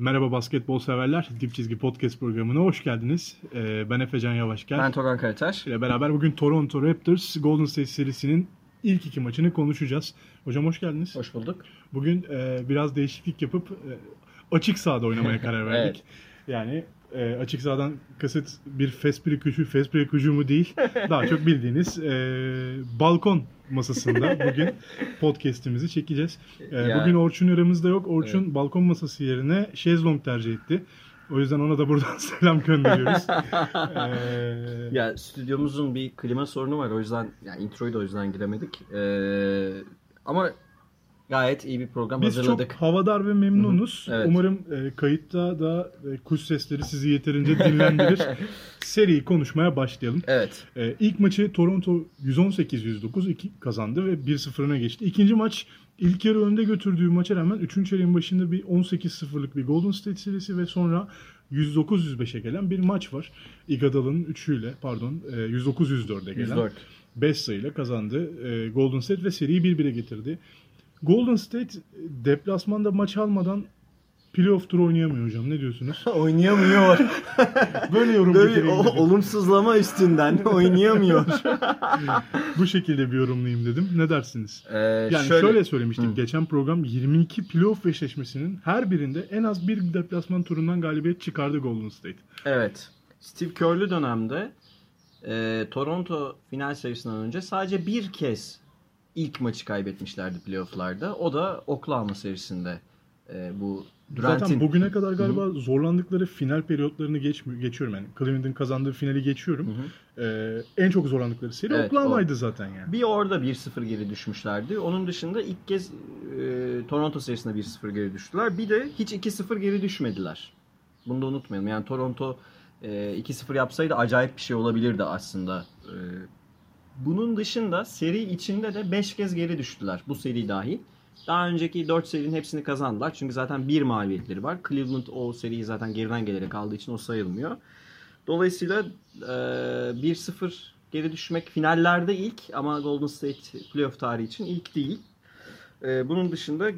Merhaba basketbol severler. Dip Çizgi Podcast programına hoş geldiniz. Ee, ben Efecan Yavaşker. Ben Togan Karataş. ile beraber bugün Toronto Raptors Golden State serisinin ilk iki maçını konuşacağız. Hocam hoş geldiniz. Hoş bulduk. Bugün e, biraz değişiklik yapıp e, açık sahada oynamaya karar verdik. Yani e, açık sahadan kasıt bir hücum, fast break hücumu değil. Daha çok bildiğiniz e, balkon masasında bugün podcast'imizi çekeceğiz. E, Ya. Bugün Orçun aramızda yok. Orçun balkon masası yerine şezlong tercih etti. O yüzden ona da buradan selam gönderiyoruz. E, Ya stüdyomuzun bir klima sorunu var. O yüzden yani introyu da o yüzden giremedik. Ee, ama gayet iyi bir program Biz hazırladık. çok havadar ve memnunuz. Evet. Umarım e, kayıtta da e, kuş sesleri sizi yeterince dinlendirir. Seriyi konuşmaya başlayalım. Evet. E, ilk maçı Toronto 118-109 iki kazandı ve 1-0'ına geçti. İkinci maç ilk yarı önde götürdüğü maça rağmen 3. çeyreğin başında bir 18-0'lık bir Golden State serisi ve sonra 109-105'e gelen bir maç var. Iguodala'nın 3'üyle pardon e, 109-104'e gelen 104. 5 sayıyla kazandı e, Golden State ve seriyi 1-1'e getirdi. Golden State e, deplasmanda maç almadan playoff turu oynayamıyor hocam. Ne diyorsunuz? Oynayamıyor. Böyle yorum Böyle getireyim o- dedim. olumsuzlama üstünden oynayamıyor. Bu şekilde bir yorumlayayım dedim. Ne dersiniz? Ee, Yani şöyle, şöyle, söylemiştik. Hı. Geçen program 22 playoff eşleşmesinin her birinde en az bir deplasman turundan galibiyet çıkardı Golden State. Evet. Steve Kerr'lü dönemde e, Toronto final serisinden önce sadece bir kez ilk maçı kaybetmişlerdi playofflarda. O da Oklahoma serisinde. E, bu Zaten Durant'in bugüne kadar galiba zorlandıkları final periyotlarını geç, geçiyorum yani. Cleveland'ın kazandığı finali geçiyorum. Hı hı. Ee, en çok zorlandıkları seri Evet, Oklahoma'ydı zaten yani. Bir orada 1-0 geri düşmüşlerdi. Onun dışında ilk kez e, Toronto serisinde 1-0 geri düştüler. Bir de hiç 2-0 geri düşmediler. Bunu da unutmayalım. Yani Toronto e, 2-0 yapsaydı acayip bir şey olabilirdi aslında. E, bunun dışında seri içinde de 5 kez geri düştüler. Bu seri dahil. Daha önceki 4 serinin hepsini kazandılar. Çünkü zaten bir mağlubiyetleri var. Cleveland o seriyi zaten geriden gelerek aldığı için o sayılmıyor. Dolayısıyla e, 1-0 geri düşmek finallerde ilk ama Golden State playoff tarihi için ilk değil. E, bunun dışında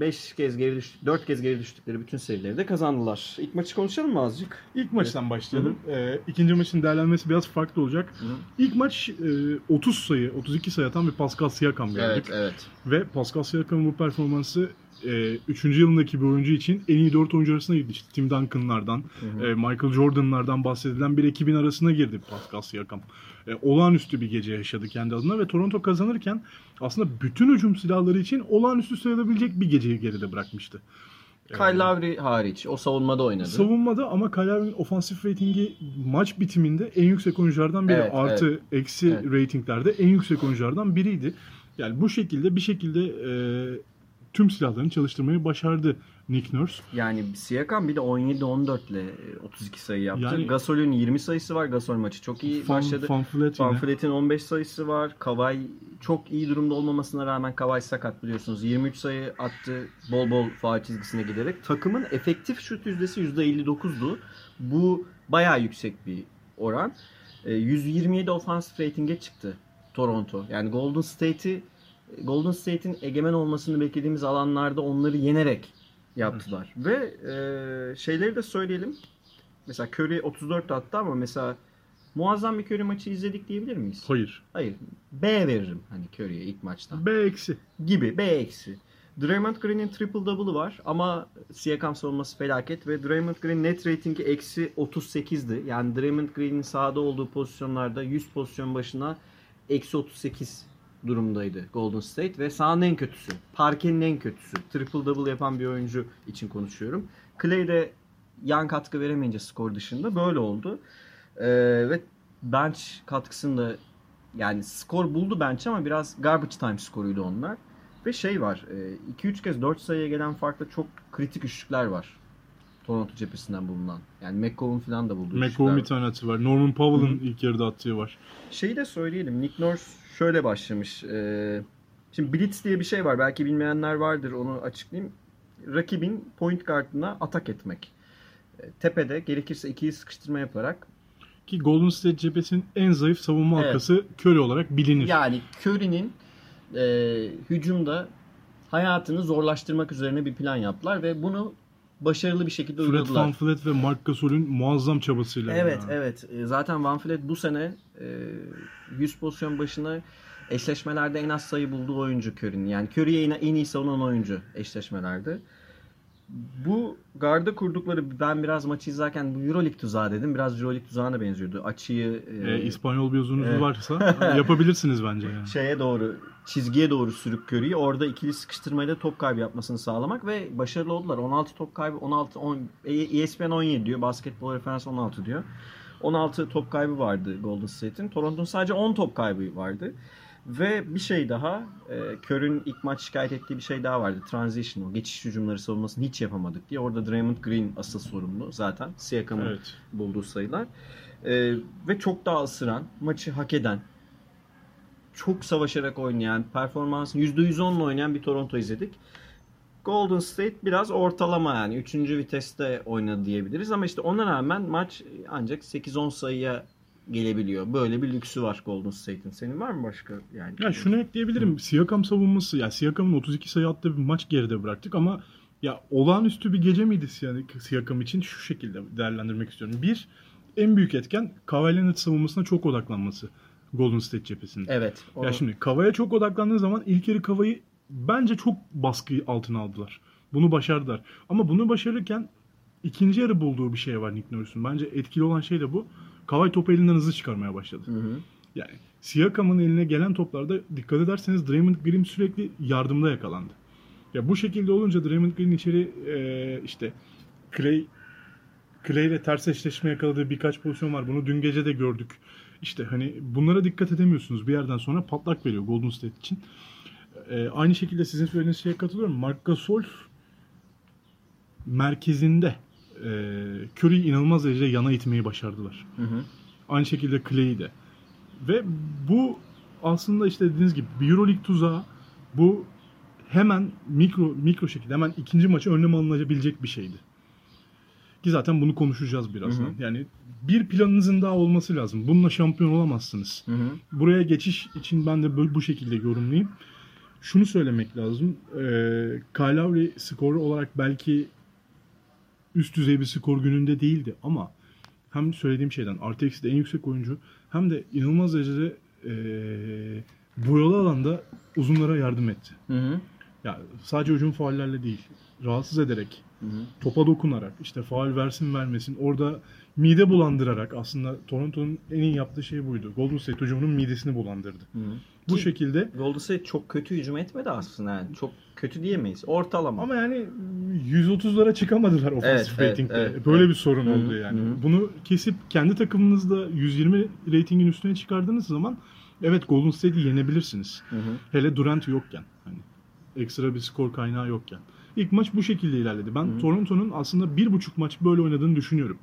5 kez geri düş 4 kez geri düştükleri bütün serileri de kazandılar. İlk maçı konuşalım mı azıcık? İlk maçtan başlayalım. Ee, ikinci maçın değerlenmesi biraz farklı olacak. Hı hı. İlk maç e, 30 sayı, 32 sayı atan bir Pascal Siakam gördük. Evet, evet. Ve Pascal Siakam'ın bu performansı 3. yılındaki bir oyuncu için en iyi 4 oyuncu arasına girdi. İşte Tim Duncan'lardan, Hı hı. e, Michael Jordan'lardan bahsedilen bir ekibin arasına girdi Pascal Siakam. E, olağanüstü bir gece yaşadı kendi adına ve Toronto kazanırken aslında bütün hücum silahları için olağanüstü sayılabilecek bir geceyi geride bırakmıştı. E, Kyle Lowry hariç o savunmada oynadı. Savunmada ama Kyle Lowry'nin ofansif ratingi maç bitiminde en yüksek oyunculardan biri. Evet, Artı eksi Evet. ratinglerde en yüksek oyunculardan biriydi. Yani bu şekilde bir şekilde e, tüm silahlarını çalıştırmayı başardı Nick Nurse. Yani Siakam bir de 17-14 ile e, 32 sayı yaptı. Yani- Gasol'ün 20 sayısı var. Gasol maçı çok iyi Fan, başladı. Vliet'in 15 sayısı var. Kavay çok iyi durumda olmamasına rağmen Kavay sakat biliyorsunuz. 23 sayı attı bol bol faal çizgisine giderek. Takımın efektif şut yüzdesi %59'du. Bu bayağı yüksek bir oran. E, 127 ofansif ratinge çıktı Toronto. Yani Golden State'i Golden State'in egemen olmasını beklediğimiz alanlarda onları yenerek yaptılar. Ve e, şeyleri de söyleyelim. Mesela Curry 34 attı ama mesela muazzam bir Curry maçı izledik diyebilir miyiz? Hayır. Hayır. B veririm hani Curry'e ilk maçtan. B eksi. Gibi B eksi. Draymond Green'in triple double'ı var ama Siakam savunması felaket ve Draymond Green net ratingi eksi 38'di. Yani Draymond Green'in sahada olduğu pozisyonlarda 100 pozisyon başına eksi 38 durumdaydı Golden State ve sahanın en kötüsü. Parkenin en kötüsü. Triple double yapan bir oyuncu için konuşuyorum. Clay de yan katkı veremeyince skor dışında böyle oldu. Ee, ve bench katkısını da yani skor buldu bench ama biraz garbage time skoruydu onlar. Ve şey var 2-3 kez 4 sayıya gelen farklı çok kritik üçlükler var. Toronto cephesinden bulunan. Yani McCollum falan da buldu. McCollum bir tane atı var. Norman Powell'ın ilk yarıda attığı var. Şeyi de söyleyelim. Nick Nurse şöyle başlamış. Ee, şimdi Blitz diye bir şey var. Belki bilmeyenler vardır. Onu açıklayayım. Rakibin point guardına atak etmek. Ee, Tepede gerekirse ikiyi sıkıştırma yaparak Ki Golden State cephesinin en zayıf savunma Evet. halkası Curry olarak bilinir. Yani Curry'nin e, hücumda hayatını zorlaştırmak üzerine bir plan yaptılar ve bunu başarılı bir şekilde Fred uyguladılar. VanVleet ve Marc Gasol'ün muazzam çabasıyla. Evet yani. evet. E, Zaten Van Vliet bu sene e, 100 pozisyon başına eşleşmelerde en az sayı bulduğu oyuncu Curry'nin. Yani Curry'ye en- en iyi savunan oyuncu eşleşmelerde. Bu garda kurdukları ben biraz maçı izlerken bu Euroleague tuzağı dedim. Biraz Euroleague tuzağına benziyordu. Açıyı e, Ee, İspanyol bir uzunuz Evet. varsa yapabilirsiniz bence yani. şeye doğru çizgiye doğru sürüp Curry'i orada ikili sıkıştırmayla top kaybı yapmasını sağlamak ve başarılı oldular. 16 top kaybı 16 10 ESPN 17 diyor. Basketbol referans 16 diyor. 16 top kaybı vardı Golden State'in. Toronto'nun sadece 10 top kaybı vardı. Ve bir şey daha, e, Curry'nin ilk maç şikayet ettiği bir şey daha vardı. Transition, o geçiş hücumları savunmasını hiç yapamadık diye. Orada Draymond Green asıl sorumlu zaten. Siakam'ın Evet. bulduğu sayılar. Ee, ve çok daha ısıran, maçı hak eden, çok savaşarak oynayan, performansın %110'la oynayan bir Toronto izledik. Golden State biraz ortalama yani. Üçüncü viteste oynadı diyebiliriz ama işte ona rağmen maç ancak 8-10 sayıya gelebiliyor. Böyle bir lüksü var Golden State'in. Senin var mı başka yani? Ya şunu ekleyebilirim. Siakam savunması, ya Siakam'ın 32 sayı attığı bir maç geride bıraktık ama ya olağanüstü bir gece miydi Siya- Siakam için şu şekilde değerlendirmek istiyorum. Bir, en büyük etken Kawhi Leonard savunmasına çok odaklanması Golden State cephesinde. Evet. o- Ya şimdi Kava'ya çok odaklandığı zaman ilk yarı Kava'yı bence çok baskı altına aldılar. Bunu başardılar. Ama bunu başarırken ikinci yarı bulduğu bir şey var Nick Nurse'un. Bence etkili olan şey de bu. Kavay topu elinden hızlı çıkarmaya başladı. Hı hı. Yani Siakam'ın eline gelen toplarda dikkat ederseniz Draymond Green sürekli yardımda yakalandı. Ya bu şekilde olunca Draymond Green içeri e, işte Clay Clay ile ters eşleşme yakaladığı birkaç pozisyon var. Bunu dün gece de gördük. İşte hani bunlara dikkat edemiyorsunuz. Bir yerden sonra patlak veriyor Golden State için. E, aynı şekilde sizin söylediğiniz şeye katılıyorum. Marc Gasol merkezinde e, Curry'i inanılmaz derecede yana itmeyi başardılar. Hı hı. Aynı şekilde Clay'i de. Ve bu aslında işte dediğiniz gibi bir Euroleague tuzağı bu hemen mikro mikro şekilde hemen ikinci maçı önlem alınabilecek bir şeydi. Ki zaten bunu konuşacağız birazdan. Hı hı. Yani bir planınızın daha olması lazım. Bununla şampiyon olamazsınız. Hı hı. Buraya geçiş için ben de böyle bu şekilde yorumlayayım. Şunu söylemek lazım. Ee, Kyle Lowry skoru olarak belki üst düzey bir skor gününde değildi ama hem söylediğim şeyden artı eksi de en yüksek oyuncu hem de inanılmaz derecede ee, boyalı alanda uzunlara yardım etti. Hı hı. Ya sadece hücum faullerle değil, rahatsız ederek, Hı hı. topa dokunarak, işte faul versin vermesin, orada mide bulandırarak aslında Toronto'nun en iyi yaptığı şey buydu. Golden State hücumunun midesini bulandırdı. Hı. Bu Ki- şekilde Golden State çok kötü hücum etmedi aslında. Yani çok kötü diyemeyiz. Ortalama. ama yani 130'lara çıkamadılar offensive Evet, evet, ratingde. evet, Böyle evet. bir sorun Hı oldu yani. hı. Bunu kesip kendi takımınızda 120 ratingin üstüne çıkardığınız zaman evet Golden State'i yenebilirsiniz. Hı hı. Hele Durant yokken. Hani ekstra bir skor kaynağı yokken. İlk maç bu şekilde ilerledi. Ben Hı. Toronto'nun aslında bir buçuk maç böyle oynadığını düşünüyorum.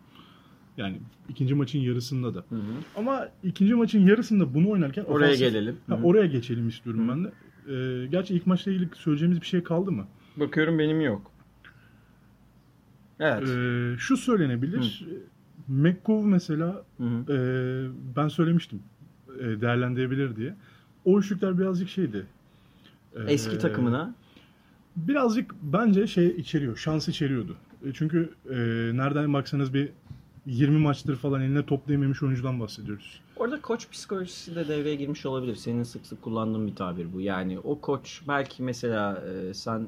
Yani ikinci maçın yarısında da. Hı hı. Ama ikinci maçın yarısında bunu oynarken Oraya ofansif- gelelim. Ha, Hı hı. oraya geçelim istiyorum Hı. ben de. Ee, gerçi ilk maçla ilgili söyleyeceğimiz bir şey kaldı mı? Bakıyorum benim yok. Evet. Ee, şu söylenebilir. McCove mesela Hı hı. e, ben söylemiştim e, değerlendirebilir diye. O üçlükler birazcık şeydi. Ee, Eski takımına. Birazcık bence şey içeriyor, şans içeriyordu. E, Çünkü e, nereden baksanız bir 20 maçtır falan eline top değmemiş oyuncudan bahsediyoruz. Orada koç psikolojisi de devreye girmiş olabilir. Senin sık sık kullandığın bir tabir bu. Yani o koç belki mesela e, sen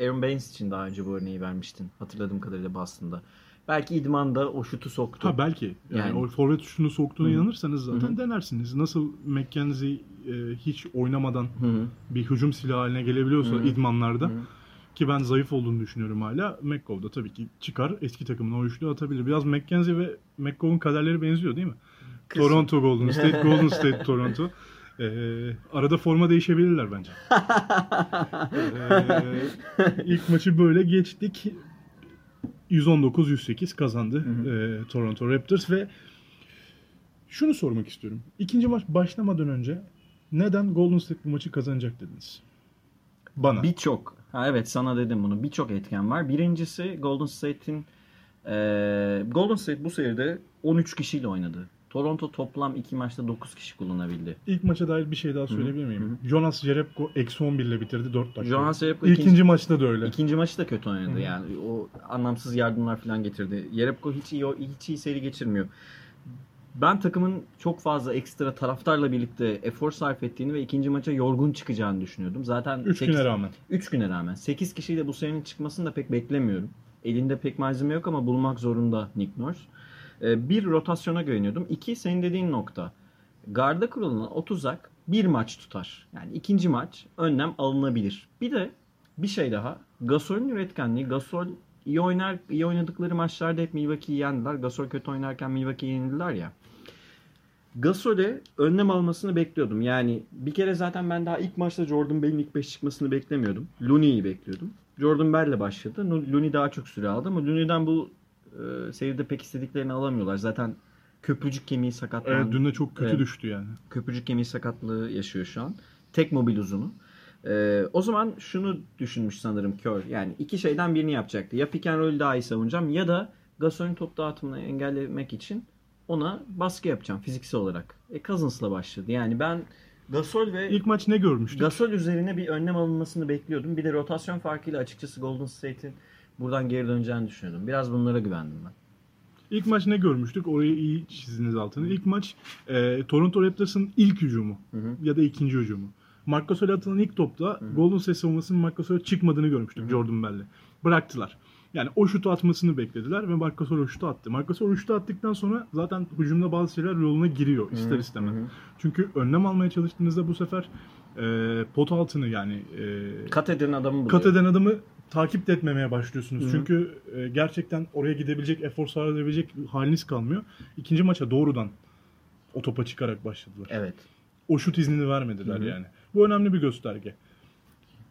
Aaron Baines için daha önce bu örneği vermiştin. Hatırladığım kadarıyla Boston'da. Belki idmanda o şutu soktu. Ha belki. Yani, Yani. o forvet şunu soktuğuna Hı inanırsanız zaten Hı denersiniz. Nasıl McKenzie e, hiç oynamadan Hı bir hücum silahı haline gelebiliyorsa Hı idmanlarda Hı ki ben zayıf olduğunu düşünüyorum hala. McCove da tabii ki çıkar eski takımına o üçlü atabilir. Biraz McKenzie ve McCove'un kaderleri benziyor değil mi? Kısmen. Toronto Golden State, Golden State Toronto. Ee, arada forma değişebilirler bence. Ee, ilk maçı böyle geçtik. 119-108 kazandı Hı ee, Toronto Raptors ve şunu sormak istiyorum. İkinci maç başlamadan önce neden Golden State bu maçı kazanacak dediniz? Bana. Birçok. Ha evet sana dedim bunu. Birçok etken var. Birincisi Golden State'in eee, Golden State bu seride 13 kişiyle oynadı. Toronto toplam iki maçta 9 kişi kullanabildi. İlk maça dair bir şey daha söyleyebilir miyim? Jonas Jerebko eksi 11 ile bitirdi 4 dakika. Jonas Jerebko İkinci ikinci, maçta da öyle. ikinci maçı da kötü oynadı. Hı. Yani o anlamsız yardımlar falan getirdi. Jerebko hiç iyi hiç iyi seri geçirmiyor. Ben takımın çok fazla ekstra taraftarla birlikte efor sarf ettiğini ve ikinci maça yorgun çıkacağını düşünüyordum. Zaten 3 sekiz- güne rağmen. 3 güne rağmen 8 kişiyle bu serinin çıkmasını da pek beklemiyorum. Elinde pek malzeme yok ama bulmak zorunda Nick Nurse. Ee, bir rotasyona güveniyordum. İki senin dediğin nokta. Garda kurulunan o tuzak bir maç tutar. Yani ikinci maç önlem alınabilir. Bir de bir şey daha. Gasol'ün üretkenliği. Gasol iyi oynar, iyi oynadıkları maçlarda hep Milwaukee'yi yendiler. Gasol kötü oynarken Milwaukee'yi yenildiler ya. Gasol'e önlem almasını bekliyordum. Yani bir kere zaten ben daha ilk maçta Jordan Bell'in ilk 5 çıkmasını beklemiyordum. Looney'i bekliyordum. Jordan Bell'le başladı. Looney daha çok süre aldı ama Looney'den bu e, seride pek istediklerini alamıyorlar. Zaten köprücük kemiği sakatlandı. Evet, dün de çok kötü Evet. düştü yani. Köprücük kemiği sakatlığı yaşıyor şu an. Tek mobil uzunu. Ee, o zaman şunu düşünmüş sanırım Kör. Yani iki şeyden birini yapacaktı. Ya pick and daha iyi savunacağım ya da Gasol'ün top dağıtımını engellemek için ona baskı yapacağım fiziksel olarak. E Cousins'la başladı. Yani ben Gasol ve İlk maç ne görmüştük? Gasol üzerine bir önlem alınmasını bekliyordum. Bir de rotasyon farkıyla açıkçası Golden State'in buradan geri döneceğini düşünüyordum. Biraz bunlara güvendim ben. İlk maç ne görmüştük? Orayı iyi çizdiniz altını. İlk maç e, Toronto Raptors'ın ilk hücumu Hı hı. ya da ikinci hücumu. Marc Gasol'e atılan ilk topta Golden State savunmasının Marc Gasol'e çıkmadığını görmüştük Jordan Bell'le. Bıraktılar. Yani o şutu atmasını beklediler ve Marc Gasol o şutu attı. Marc Gasol o şutu attıktan sonra zaten hücumda bazı şeyler yoluna giriyor ister istemez. hı hı. Çünkü önlem almaya çalıştığınızda bu sefer e, pot altını yani e, Kat eden adamı buluyor. kat eden adamı takip de etmemeye başlıyorsunuz. Hı hı. Çünkü e, gerçekten oraya gidebilecek, efor sarf edebilecek haliniz kalmıyor. İkinci maça doğrudan o topa çıkarak başladılar. Evet. O şut iznini vermediler Hı hı. yani. Bu önemli bir gösterge.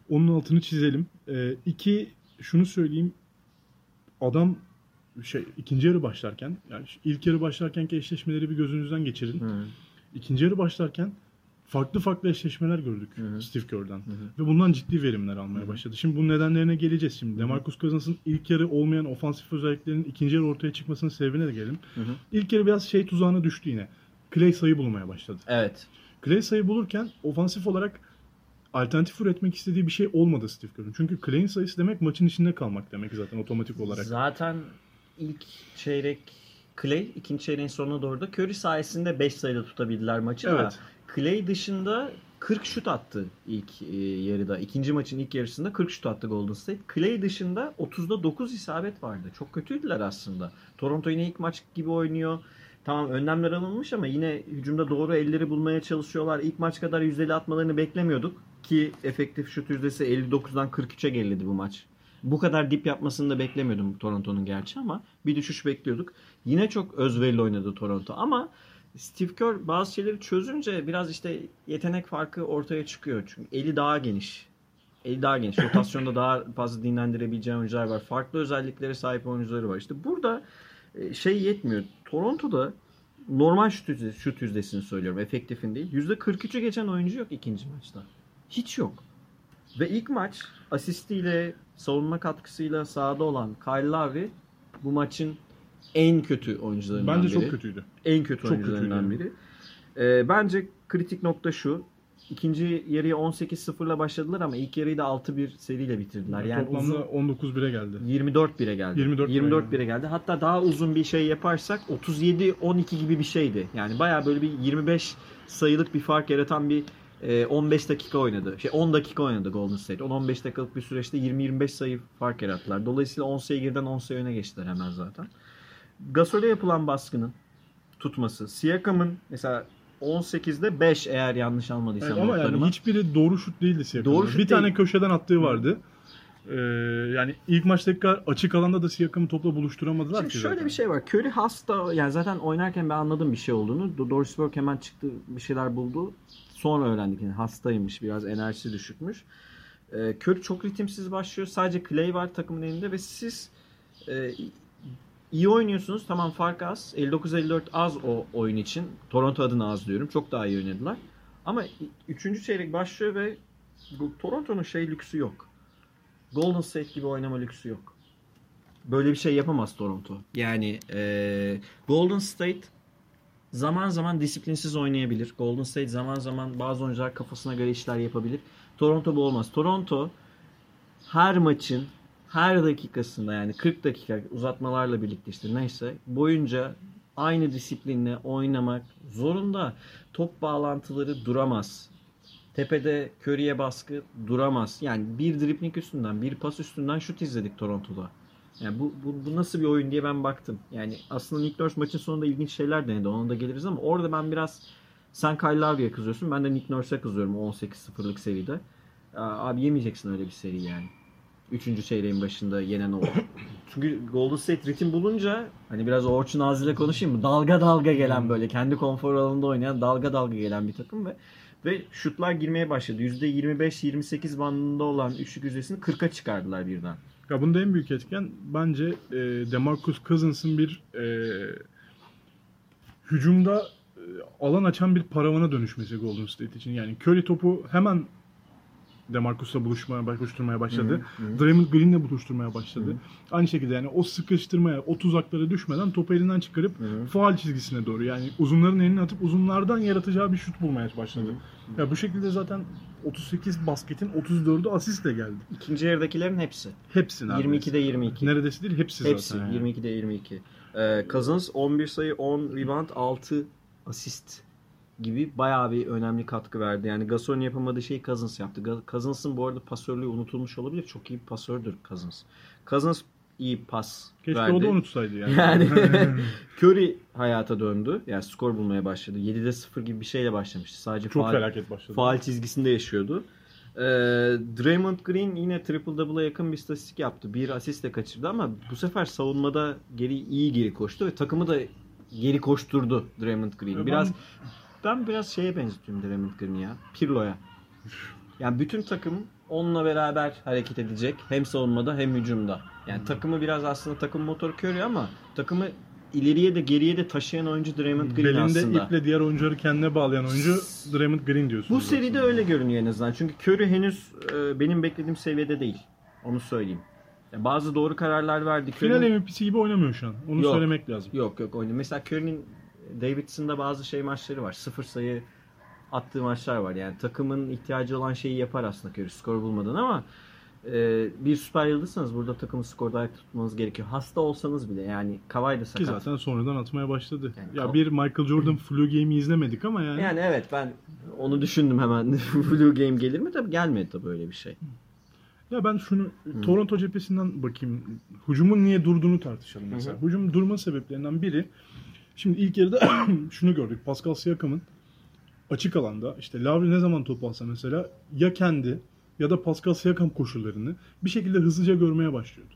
Onun altını çizelim. E, iki, şunu söyleyeyim. Adam şey ikinci yarı başlarken yani ilk yarı başlarkenki eşleşmeleri bir gözünüzden geçirin. Hı. İkinci yarı başlarken farklı farklı eşleşmeler gördük Hı hı. Steve Kerr'den. hı. Ve bundan ciddi verimler almaya başladı. Şimdi bunun nedenlerine geleceğiz şimdi. DeMarcus Cousins'ın ilk yarı olmayan ofansif özelliklerinin ikinci yarı ortaya çıkmasının sebebine de gelelim. Hı hı. İlk yarı biraz şey tuzağına düştü yine. Clay sayı bulmaya başladı. Evet. Clay sayı bulurken ofansif olarak alternatif üretmek istediği bir şey olmadı Steve Kerr'ın. Çünkü Clay'in sayısı demek maçın içinde kalmak demek zaten otomatik olarak. Zaten ilk çeyrek Clay, ikinci çeyreğin sonuna doğru da Curry sayesinde 5 sayıda tutabildiler maçı da. Clay dışında 40 şut attı ilk e, yarıda. İkinci maçın ilk yarısında 40 şut attı Golden State. Clay dışında 30'da 9 isabet vardı. Çok kötüydüler aslında. Toronto yine ilk maç gibi oynuyor. Tamam önlemler alınmış ama yine hücumda doğru elleri bulmaya çalışıyorlar. İlk maç kadar yüzdeli atmalarını beklemiyorduk. Ki efektif şut yüzdesi 59'dan 43'e geriledi bu maç. Bu kadar dip yapmasını da beklemiyordum Toronto'nun gerçi ama bir düşüş bekliyorduk. Yine çok özverili oynadı Toronto ama Steve Kerr bazı şeyleri çözünce biraz işte yetenek farkı ortaya çıkıyor. Çünkü eli daha geniş. Eli daha geniş. Rotasyonda daha fazla dinlendirebileceği oyuncular var. Farklı özelliklere sahip oyuncuları var. İşte burada e, şey yetmiyor. Toronto'da normal şut, yüzdesi, şut yüzdesini söylüyorum. Efektifin değil. %43'ü geçen oyuncu yok ikinci maçta. Hiç yok. Ve ilk maç asistiyle, savunma katkısıyla sahada olan Kyle Lowry bu maçın en kötü oyuncularından Bence biri. çok kötüydü. En kötü Çok oyuncularından kötüydü. biri. Ee, bence kritik nokta şu. İkinci yarıya 18-0'la başladılar ama ilk yarıyı da 6-1 seriyle bitirdiler. Yani Toplamda uzun 19-1'e geldi. 24-1'e geldi. 24 bire 24 geldi. geldi. Hatta daha uzun bir şey yaparsak 37-12 gibi bir şeydi. Yani bayağı böyle bir 25 sayılık bir fark yaratan bir e, 15 dakika oynadı. Şey 10 dakika oynadı Golden State. 10-15 dakikalık bir süreçte 20-25 sayı fark yarattılar. Dolayısıyla 10 sayı geriden 10 sayı öne geçtiler hemen zaten. Gasol'e yapılan baskının tutması. Siakam'ın mesela 18'de 5 eğer yanlış almadıysam Evet, ama yani hiçbiri doğru şut değildi Siakam'ın. Doğru şut bir tane değil. köşeden attığı vardı. Ee, yani ilk maçtaki açık alanda da Siakam'ı topla buluşturamadılar Şimdi ki şöyle zaten. bir şey var. Curry hasta yani zaten oynarken ben anladım bir şey olduğunu. Do- Doris Burke hemen çıktı bir şeyler buldu. Sonra öğrendik yani hastaymış biraz enerjisi düşükmüş. Ee, Curry çok ritimsiz başlıyor. Sadece Clay var takımın elinde ve siz e, iyi oynuyorsunuz. Tamam fark az. 59-54 az o oyun için. Toronto adına az diyorum. Çok daha iyi oynadılar. Ama 3. çeyrek başlıyor ve bu Toronto'nun şey lüksü yok. Golden State gibi oynama lüksü yok. Böyle bir şey yapamaz Toronto. Yani e, Golden State zaman zaman disiplinsiz oynayabilir. Golden State zaman zaman bazı oyuncular kafasına göre işler yapabilir. Toronto bu olmaz. Toronto her maçın her dakikasında yani 40 dakika uzatmalarla birlikte işte neyse boyunca aynı disiplinle oynamak zorunda. Top bağlantıları duramaz. Tepede Curry'e baskı duramaz. Yani bir dribling üstünden, bir pas üstünden şut izledik Toronto'da. Yani bu, bu, bu nasıl bir oyun diye ben baktım. Yani aslında Nick Nurse maçın sonunda ilginç şeyler denedi. Ona da geliriz ama orada ben biraz sen Kyle Lowry'e kızıyorsun. Ben de Nick Nurse'e kızıyorum o 18-0'lık seride. Abi yemeyeceksin öyle bir seri yani. Üçüncü çeyreğin başında yenen o. Çünkü Golden State ritim bulunca hani biraz Orçun Nazlı'yla konuşayım mı? Dalga dalga gelen böyle kendi konfor alanında oynayan dalga dalga gelen bir takım ve ve şutlar girmeye başladı. %25-28 bandında olan üçlük yüzdesini 40'a çıkardılar birden. Ya bunda en büyük etken bence e, DeMarcus Cousins'ın bir e, hücumda e, alan açan bir paravana dönüşmesi Golden State için. Yani Curry topu hemen DeMarcus'la buluşmaya, buluşturmaya başladı. Hı hı. Draymond Green'le buluşturmaya başladı. Aynı şekilde yani o sıkıştırmaya, o tuzaklara düşmeden topu elinden çıkarıp Hı hı. faal çizgisine doğru yani uzunların elini atıp uzunlardan yaratacağı bir şut bulmaya başladı. Ya bu şekilde zaten 38 basketin 34'ü asistle geldi. İkinci yarıdakilerin hepsi. Hepsi neredeyse. 22'de 22. Neredeyse değil hepsi, Hepsi zaten. yani. 22'de 22. Ee, Cousins 11 sayı, 10 rebound, 6 asist gibi bayağı bir önemli katkı verdi. Yani Gasol'ün yapamadığı şeyi Cousins yaptı. Cousins'ın bu arada pasörlüğü unutulmuş olabilir. Çok iyi bir pasördür Cousins. Cousins iyi pas Keşke verdi. o da unutsaydı yani. Yani Curry hayata döndü. Yani skor bulmaya başladı. 7'de 0 gibi bir şeyle başlamıştı. Sadece Çok faal- felaket başladı. faal çizgisinde yaşıyordu. Ee, Draymond Green yine triple double'a yakın bir istatistik yaptı. Bir asistle kaçırdı ama bu sefer savunmada geri iyi geri koştu ve takımı da geri koşturdu Draymond Green. Ya Biraz ben- biraz şeye benzetiyorum Draymond Green'i ya. Pirlo'ya. Yani bütün takım onunla beraber hareket edecek. Hem savunmada hem hücumda. Yani takımı biraz aslında takım motoru Curry ama takımı ileriye de geriye de taşıyan oyuncu Draymond Green Belinde aslında. iple diğer oyuncuları kendine bağlayan oyuncu Draymond Green diyorsunuz. Bu seride aslında. öyle görünüyor en azından. Çünkü Curry henüz e, benim beklediğim seviyede değil. Onu söyleyeyim. Ya bazı doğru kararlar verdi. Final Curry'nin- MVP'si gibi oynamıyor şu an. Onu Yok. söylemek lazım. Yok yok oynuyor. Mesela Curry'nin Davidson'da bazı şey maçları var. Sıfır sayı attığı maçlar var. Yani takımın ihtiyacı olan şeyi yapar aslında Curry skor bulmadan ama e, bir süper yıldızsanız burada takımı skorda ayakta tutmanız gerekiyor. Hasta olsanız bile yani Kawhi da Ki sakat. zaten sonradan atmaya başladı. Yani ya bir Michael Jordan flu game'i izlemedik ama yani. Yani evet ben onu düşündüm hemen. Blue Game gelir mi? Tabii gelmedi tabii öyle bir şey. Ya ben şunu Toronto cephesinden bakayım. Hücumun niye durduğunu tartışalım mesela. Hücum durma sebeplerinden biri şimdi ilk yarıda şunu gördük. Pascal Siakam'ın açık alanda işte Lavri ne zaman top alsa mesela ya kendi ya da Pascal Siakam koşullarını bir şekilde hızlıca görmeye başlıyordu.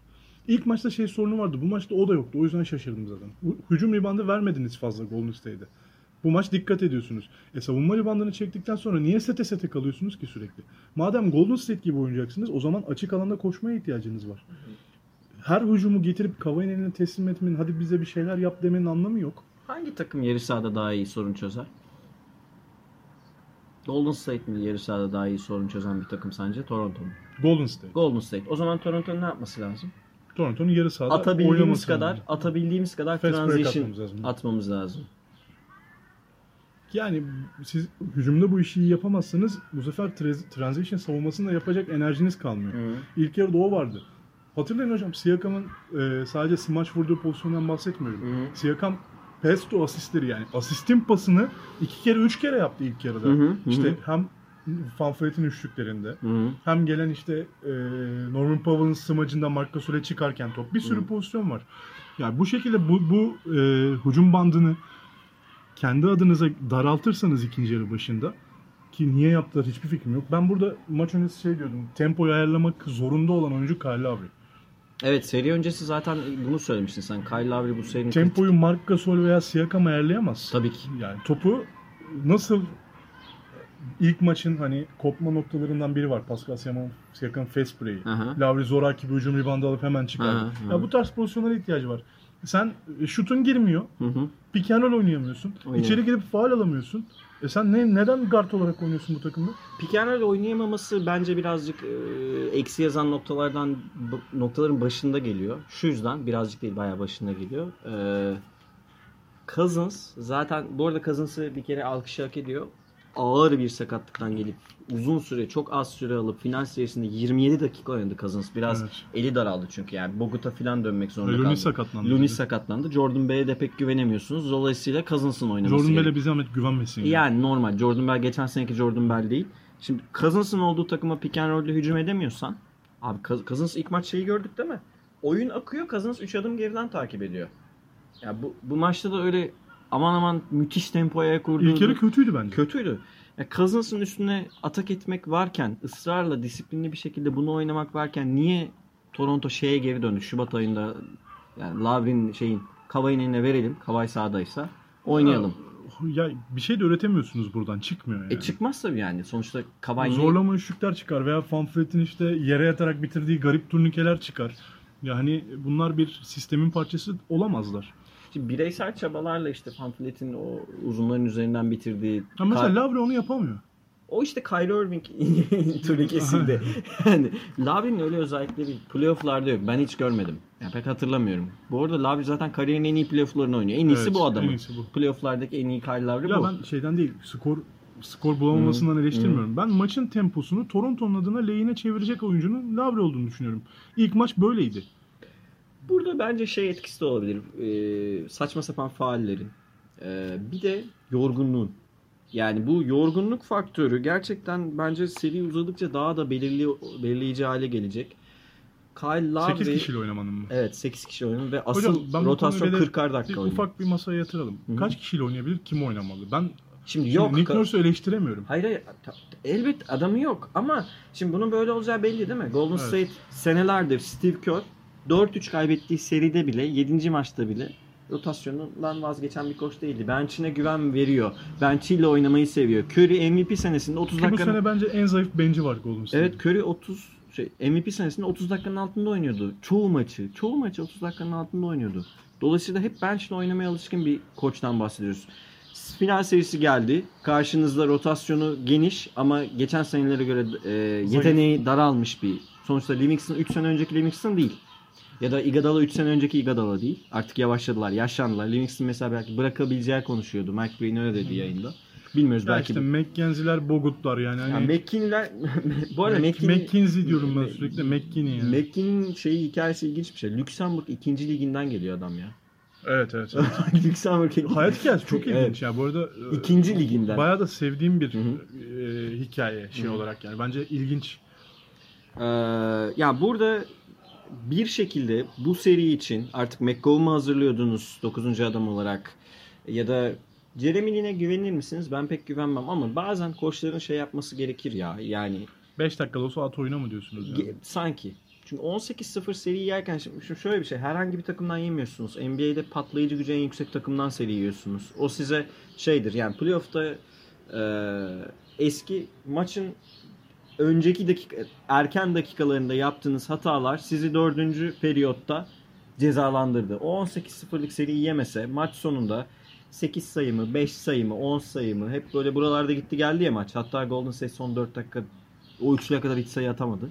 İlk maçta şey sorunu vardı. Bu maçta o da yoktu. O yüzden şaşırdım zaten. Hücum ribandı vermediniz fazla Golden State'de. Bu maç dikkat ediyorsunuz. E savunma ribandını çektikten sonra niye sete sete kalıyorsunuz ki sürekli? Madem Golden State gibi oynayacaksınız o zaman açık alanda koşmaya ihtiyacınız var. Her hücumu getirip Kavai'nin eline teslim etmenin hadi bize bir şeyler yap demenin anlamı yok. Hangi takım yarı sahada daha iyi sorun çözer? Golden State mi yarı sahada daha iyi sorun çözen bir takım sence? Toronto mu? Golden State. Golden State. O zaman Toronto'nun ne yapması lazım? Toronto'nun yarı sahada Atabildiğimiz kadar, lazım. atabildiğimiz kadar Fast transition atmamız lazım. atmamız lazım. Yani siz hücumda bu işi yapamazsanız bu sefer tra- transition savunmasını da yapacak enerjiniz kalmıyor. İlk yarıda o vardı. Hatırlayın hocam Siakam'ın e, sadece smaç vurduğu pozisyondan bahsetmiyorum. Hı hı. Siakam pass to asistleri yani asistin pasını iki kere üç kere yaptı ilk yarıda. Hı hı, hı İşte hı. hem Van Fleet'in üçlüklerinde Hı. hem gelen işte e, Norman Powell'ın smacında Marc Gasol'e çıkarken top. Bir sürü pozisyon var. Yani bu şekilde bu, bu e, hücum bandını kendi adınıza daraltırsanız ikinci yarı başında ki niye yaptılar hiçbir fikrim yok. Ben burada maç öncesi şey diyordum. Tempoyu ayarlamak zorunda olan oyuncu Kyle Lowry. Evet seri öncesi zaten bunu söylemiştin sen. Kyle Lowry bu serinin Tempoyu Marc Gasol veya Siakam ayarlayamaz. Tabii ki. Yani topu nasıl ilk maçın hani kopma noktalarından biri var. Pascal Siakam, Siakam fast break'i. Lavri zoraki bir hücum ribandı alıp hemen çıkardı. Aha, aha. Ya bu tarz pozisyonlara ihtiyacı var. Sen e, şutun girmiyor. Hı hı. Pick and roll oynayamıyorsun. Oynuyor. İçeri girip faal alamıyorsun. E sen ne, neden guard olarak oynuyorsun bu takımda? Roll oynayamaması bence birazcık e, eksi yazan noktalardan noktaların başında geliyor. Şu yüzden birazcık değil bayağı başında geliyor. E, Cousins zaten bu arada Cousins'ı bir kere alkış hak ediyor. Ağır bir sakatlıktan gelip uzun süre çok az süre alıp final serisinde 27 dakika oynadı Cousins. Biraz Evet. eli daraldı çünkü yani Bogota falan dönmek zorunda Looney kaldı. sakatlandı. Looney sakatlandı. Jordan Bell'e de pek güvenemiyorsunuz. Dolayısıyla Cousins'ın oynaması Jordan. Bell'e bir zahmet güvenmesin. yani. Yani normal. Jordan Bell geçen seneki Jordan Bell değil. Şimdi Cousins'ın olduğu takıma pick and roll'le hücum edemiyorsan abi Cous- Cousins ilk maç şeyi gördük değil mi? Oyun akıyor. Cousins 3 adım geriden takip ediyor. Ya bu, bu maçta da öyle aman aman müthiş tempoya kurdu. İlk yarı kötüydü bence. kötüydü. Ya Cousins'ın üstüne atak etmek varken, ısrarla disiplinli bir şekilde bunu oynamak varken niye Toronto şeye geri döndü? Şubat ayında yani Lavrin şeyin Kavai'nin eline verelim. Kavai sahadaysa oynayalım. Ya bir şey de öğretemiyorsunuz buradan. Çıkmıyor yani. E çıkmaz tabii yani. Sonuçta Kavai Zorlama üçlükler çıkar veya Fanflet'in işte yere yatarak bitirdiği garip turnikeler çıkar. Yani bunlar bir sistemin parçası olamazlar. Şimdi bireysel çabalarla işte Pamphlet'in o uzunların üzerinden bitirdiği Ha mesela Lavre onu yapamıyor. o işte Kyrie Irving turnikesinde. yani Lavrin'in öyle özellikleri playoff'larda yok. Ben hiç görmedim. Yani pek hatırlamıyorum. Bu arada Lavrin zaten kariyerin en iyi playoff'larını oynuyor. En iyisi Evet, bu adamın. en iyisi bu. Playoff'lardaki en iyi Kyle Lowry Ya bu. ben şeyden değil skor skor bulamamasından eleştirmiyorum. Ben maçın temposunu Toronto'nun adına lehine çevirecek oyuncunun Lavre olduğunu düşünüyorum. İlk maç böyleydi. Burada bence şey etkisi de olabilir. Ee, saçma sapan faallerin. Ee, bir de yorgunluğun. Yani bu yorgunluk faktörü gerçekten bence seri uzadıkça daha da belirli belirleyici hale gelecek. Kyle Lowry 8 kişiyle oynamanın mı? Evet 8 kişi oynadı ve asıl Hocam ben rotasyon konuyu 40'ar bir dakika oynuyor. ufak bir masaya yatıralım. Hı hı. Kaç kişiyle oynayabilir? Kim oynamalı? Ben Şimdi Şimdi yok. Nick Nurse'u eleştiremiyorum. Hayır hayır. Elbet adamı yok ama şimdi bunun böyle olacağı belli değil mi? Golden Evet. State senelerdir Steve Kerr 4-3 kaybettiği seride bile 7. maçta bile rotasyonundan vazgeçen bir koç değildi. Bench'ine güven veriyor. Bench'iyle oynamayı seviyor. Curry MVP senesinde 30 Ki bu sene bence en zayıf benci var Golden State'in. Evet Curry 30 şey MVP senesinde 30 dakikanın altında oynuyordu. Çoğu maçı, çoğu maçı 30 dakikanın altında oynuyordu. Dolayısıyla hep bench'le oynamaya alışkın bir koçtan bahsediyoruz. Final serisi geldi. Karşınızda rotasyonu geniş ama geçen senelere göre e, yeteneği daralmış bir. Sonuçta Livingston 3 sene önceki Livingston değil. Ya da Iguodala 3 sene önceki Iguodala değil. Artık yavaşladılar, yaşlandılar. Livingston mesela belki bırakabileceği konuşuyordu. Mike Breen öyle dedi yayında. Bilmiyoruz Ya belki. işte McKenzie'ler, Bogutlar yani. Yani Hani McKinney'ler bu arada McKinney McKinsey diyorum ben sürekli. McKinney yani. McKinney'nin şeyi hikayesi ilginç bir şey. Lüksemburg 2. liginden geliyor adam ya. evet evet. evet. Lüksemburg Hayat hikayesi çok ilginç Evet. ya. Bu arada e, İkinci liginden. bayağı da sevdiğim bir e, hikaye şey Hı hı. olarak yani. Bence ilginç. Ee, ya burada bir şekilde bu seri için artık McCollum'u hazırlıyordunuz 9. adam olarak ya da Jeremy Lin'e güvenir misiniz? Ben pek güvenmem ama bazen koçların şey yapması gerekir ya. Yani 5 dakikada olsa at oyna mı diyorsunuz yani? Sanki. Çünkü 18-0 seri yerken şimdi şöyle bir şey. Herhangi bir takımdan yemiyorsunuz. NBA'de patlayıcı gücü en yüksek takımdan seri yiyorsunuz. O size şeydir yani playoff'ta e, eski maçın önceki dakika erken dakikalarında yaptığınız hatalar sizi dördüncü periyotta cezalandırdı. O 18-0'lık seri yemese maç sonunda 8 sayı mı, 5 sayı mı, 10 sayı mı hep böyle buralarda gitti geldi ya maç. Hatta Golden State son 4 dakika o üçlüye kadar hiç sayı atamadı.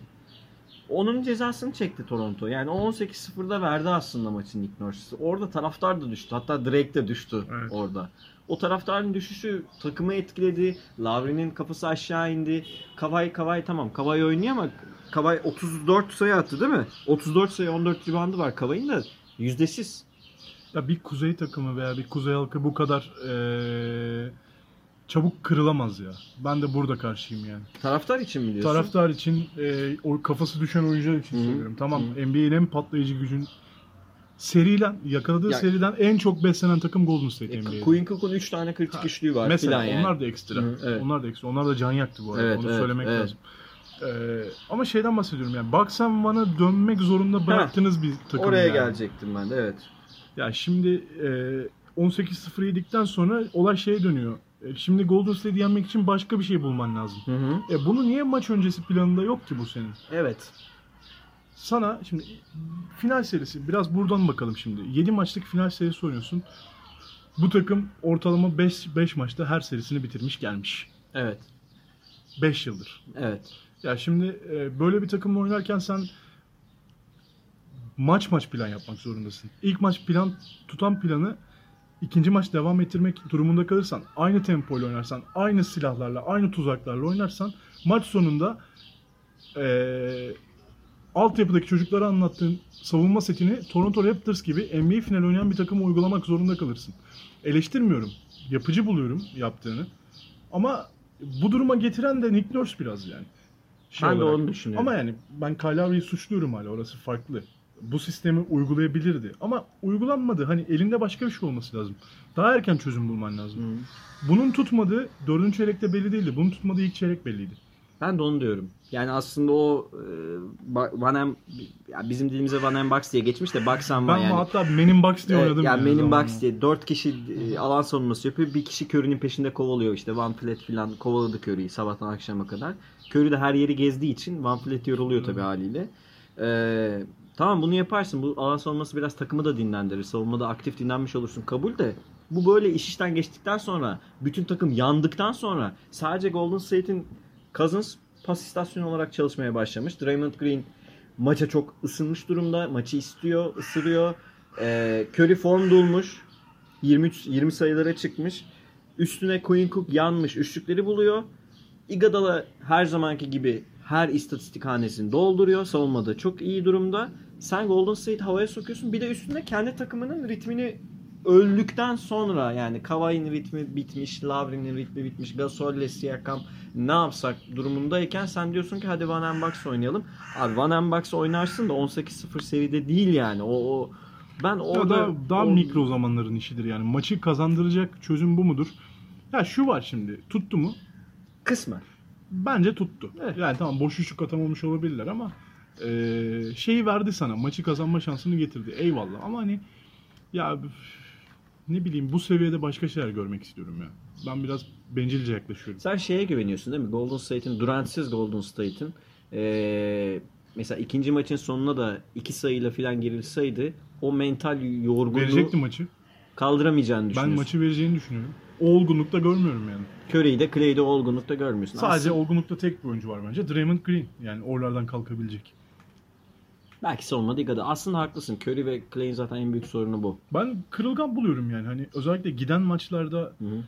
Onun cezasını çekti Toronto. Yani o 18-0'da verdi aslında maçın Nick Nurse'ı. Orada taraftar da düştü. Hatta Drake de düştü Evet. orada. O taraftarın düşüşü takımı etkiledi. Lavri'nin kafası aşağı indi. Kavay Kavay tamam. Kavay oynuyor ama Kavay 34 sayı attı değil mi? 34 sayı 14 ribandı var Kavay'ın da yüzdesiz. Ya bir kuzey takımı veya bir kuzey halkı bu kadar e, çabuk kırılamaz ya. Ben de burada karşıyım yani. Taraftar için mi diyorsun? Taraftar için, e, o kafası düşen oyuncular için söylüyorum. Tamam. NBA'nin en patlayıcı gücün seriden, yakaladığı Ya- seriden en çok beslenen takım Golden State NBA'de. Quinn Cook'un 3 tane kritik Ha, üçlüğü var Mesela yani. onlar da ekstra. Hı, evet. Onlar da ekstra. Onlar da can yaktı bu arada. Evet, Onu evet, söylemek evet. lazım. Ee, ama şeyden bahsediyorum yani. Bucks One'ı dönmek zorunda bıraktığınız bir takım Oraya yani. gelecektim ben de evet. Ya şimdi e, 18-0 yedikten sonra olay şeye dönüyor. E, şimdi Golden State'i yenmek için başka bir şey bulman lazım. Hı hı. E, bunu niye maç öncesi planında yok ki bu senin? Evet. Sana şimdi final serisi biraz buradan bakalım şimdi. 7 maçlık final serisi oynuyorsun. Bu takım ortalama 5 5 maçta her serisini bitirmiş gelmiş. Evet. 5 yıldır. Evet. Ya şimdi e, böyle bir takımla oynarken sen maç maç plan yapmak zorundasın. İlk maç plan tutan planı ikinci maç devam ettirmek durumunda kalırsan, aynı tempoyla oynarsan, aynı silahlarla, aynı tuzaklarla oynarsan maç sonunda eee altyapıdaki çocuklara anlattığın savunma setini Toronto Raptors gibi NBA final oynayan bir takıma uygulamak zorunda kalırsın. Eleştirmiyorum. Yapıcı buluyorum yaptığını. Ama bu duruma getiren de Nick Nurse biraz yani. Şey ben de olarak. onu düşünüyorum. Ama yani ben Kyle suçluyorum hala orası farklı. Bu sistemi uygulayabilirdi. Ama uygulanmadı. Hani elinde başka bir şey olması lazım. Daha erken çözüm bulman lazım. Hı. Bunun tutmadığı dördüncü çeyrekte belli değildi. Bunun tutmadığı ilk çeyrek belliydi. Ben de onu diyorum. Yani aslında o e, Van ya bizim dilimize Van Em Box diye geçmiş de Box and Ben yani. hatta Men in Box diye Evet, oynadım. yani Men in zamanla. Box diye 4 kişi e, alan savunması yapıyor. Bir kişi Curry'nin peşinde kovalıyor. İşte Van Fleet falan kovaladı Curry'yi sabahtan akşama kadar. Curry de her yeri gezdiği için Van Fleet yoruluyor tabii haliyle. Ee, tamam bunu yaparsın. Bu alan savunması biraz takımı da dinlendirir. Savunmada aktif dinlenmiş olursun. Kabul de bu böyle iş işten geçtikten sonra bütün takım yandıktan sonra sadece Golden State'in Cousins pas istasyonu olarak çalışmaya başlamış. Draymond Green maça çok ısınmış durumda. Maçı istiyor, ısırıyor. Ee, Curry form bulmuş. 23 20 sayılara çıkmış. Üstüne Quinn Cook yanmış. Üçlükleri buluyor. Iguodala her zamanki gibi her istatistik hanesini dolduruyor. Savunmada çok iyi durumda. Sen Golden State havaya sokuyorsun. Bir de üstüne kendi takımının ritmini öldükten sonra yani Kawhi'nin ritmi bitmiş, Lowry'nin ritmi bitmiş, Gasol'le Siakam ne yapsak durumundayken sen diyorsun ki hadi Van Box oynayalım. Abi Van Box oynarsın da 18-0 seride değil yani. O, o ben orada da daha o- mikro zamanların işidir yani. Maçı kazandıracak çözüm bu mudur? Ya şu var şimdi. Tuttu mu? kısmen. Bence tuttu. Evet. Yani tamam boş üçlük atamamış olabilirler ama e, şeyi verdi sana. Maçı kazanma şansını getirdi. Eyvallah ama hani ya ne bileyim bu seviyede başka şeyler görmek istiyorum ya. Ben biraz bencilce yaklaşıyorum. Sen şeye güveniyorsun değil mi? Golden State'in, Durant'siz Golden State'in ee, mesela ikinci maçın sonuna da iki sayıyla falan girilseydi o mental yorgunluğu Verecekti maçı. kaldıramayacağını Ben düşünüyorsun. maçı vereceğini düşünüyorum. Olgunlukta görmüyorum yani. Curry'i de Clay'i de olgunlukta görmüyorsun. Sadece Aslında olgunlukta tek bir oyuncu var bence. Draymond Green. Yani oralardan kalkabilecek. Belki savunmada Igada. Aslında haklısın. Curry ve Clay'in zaten en büyük sorunu bu. Ben kırılgan buluyorum yani. Hani özellikle giden maçlarda Hı hı.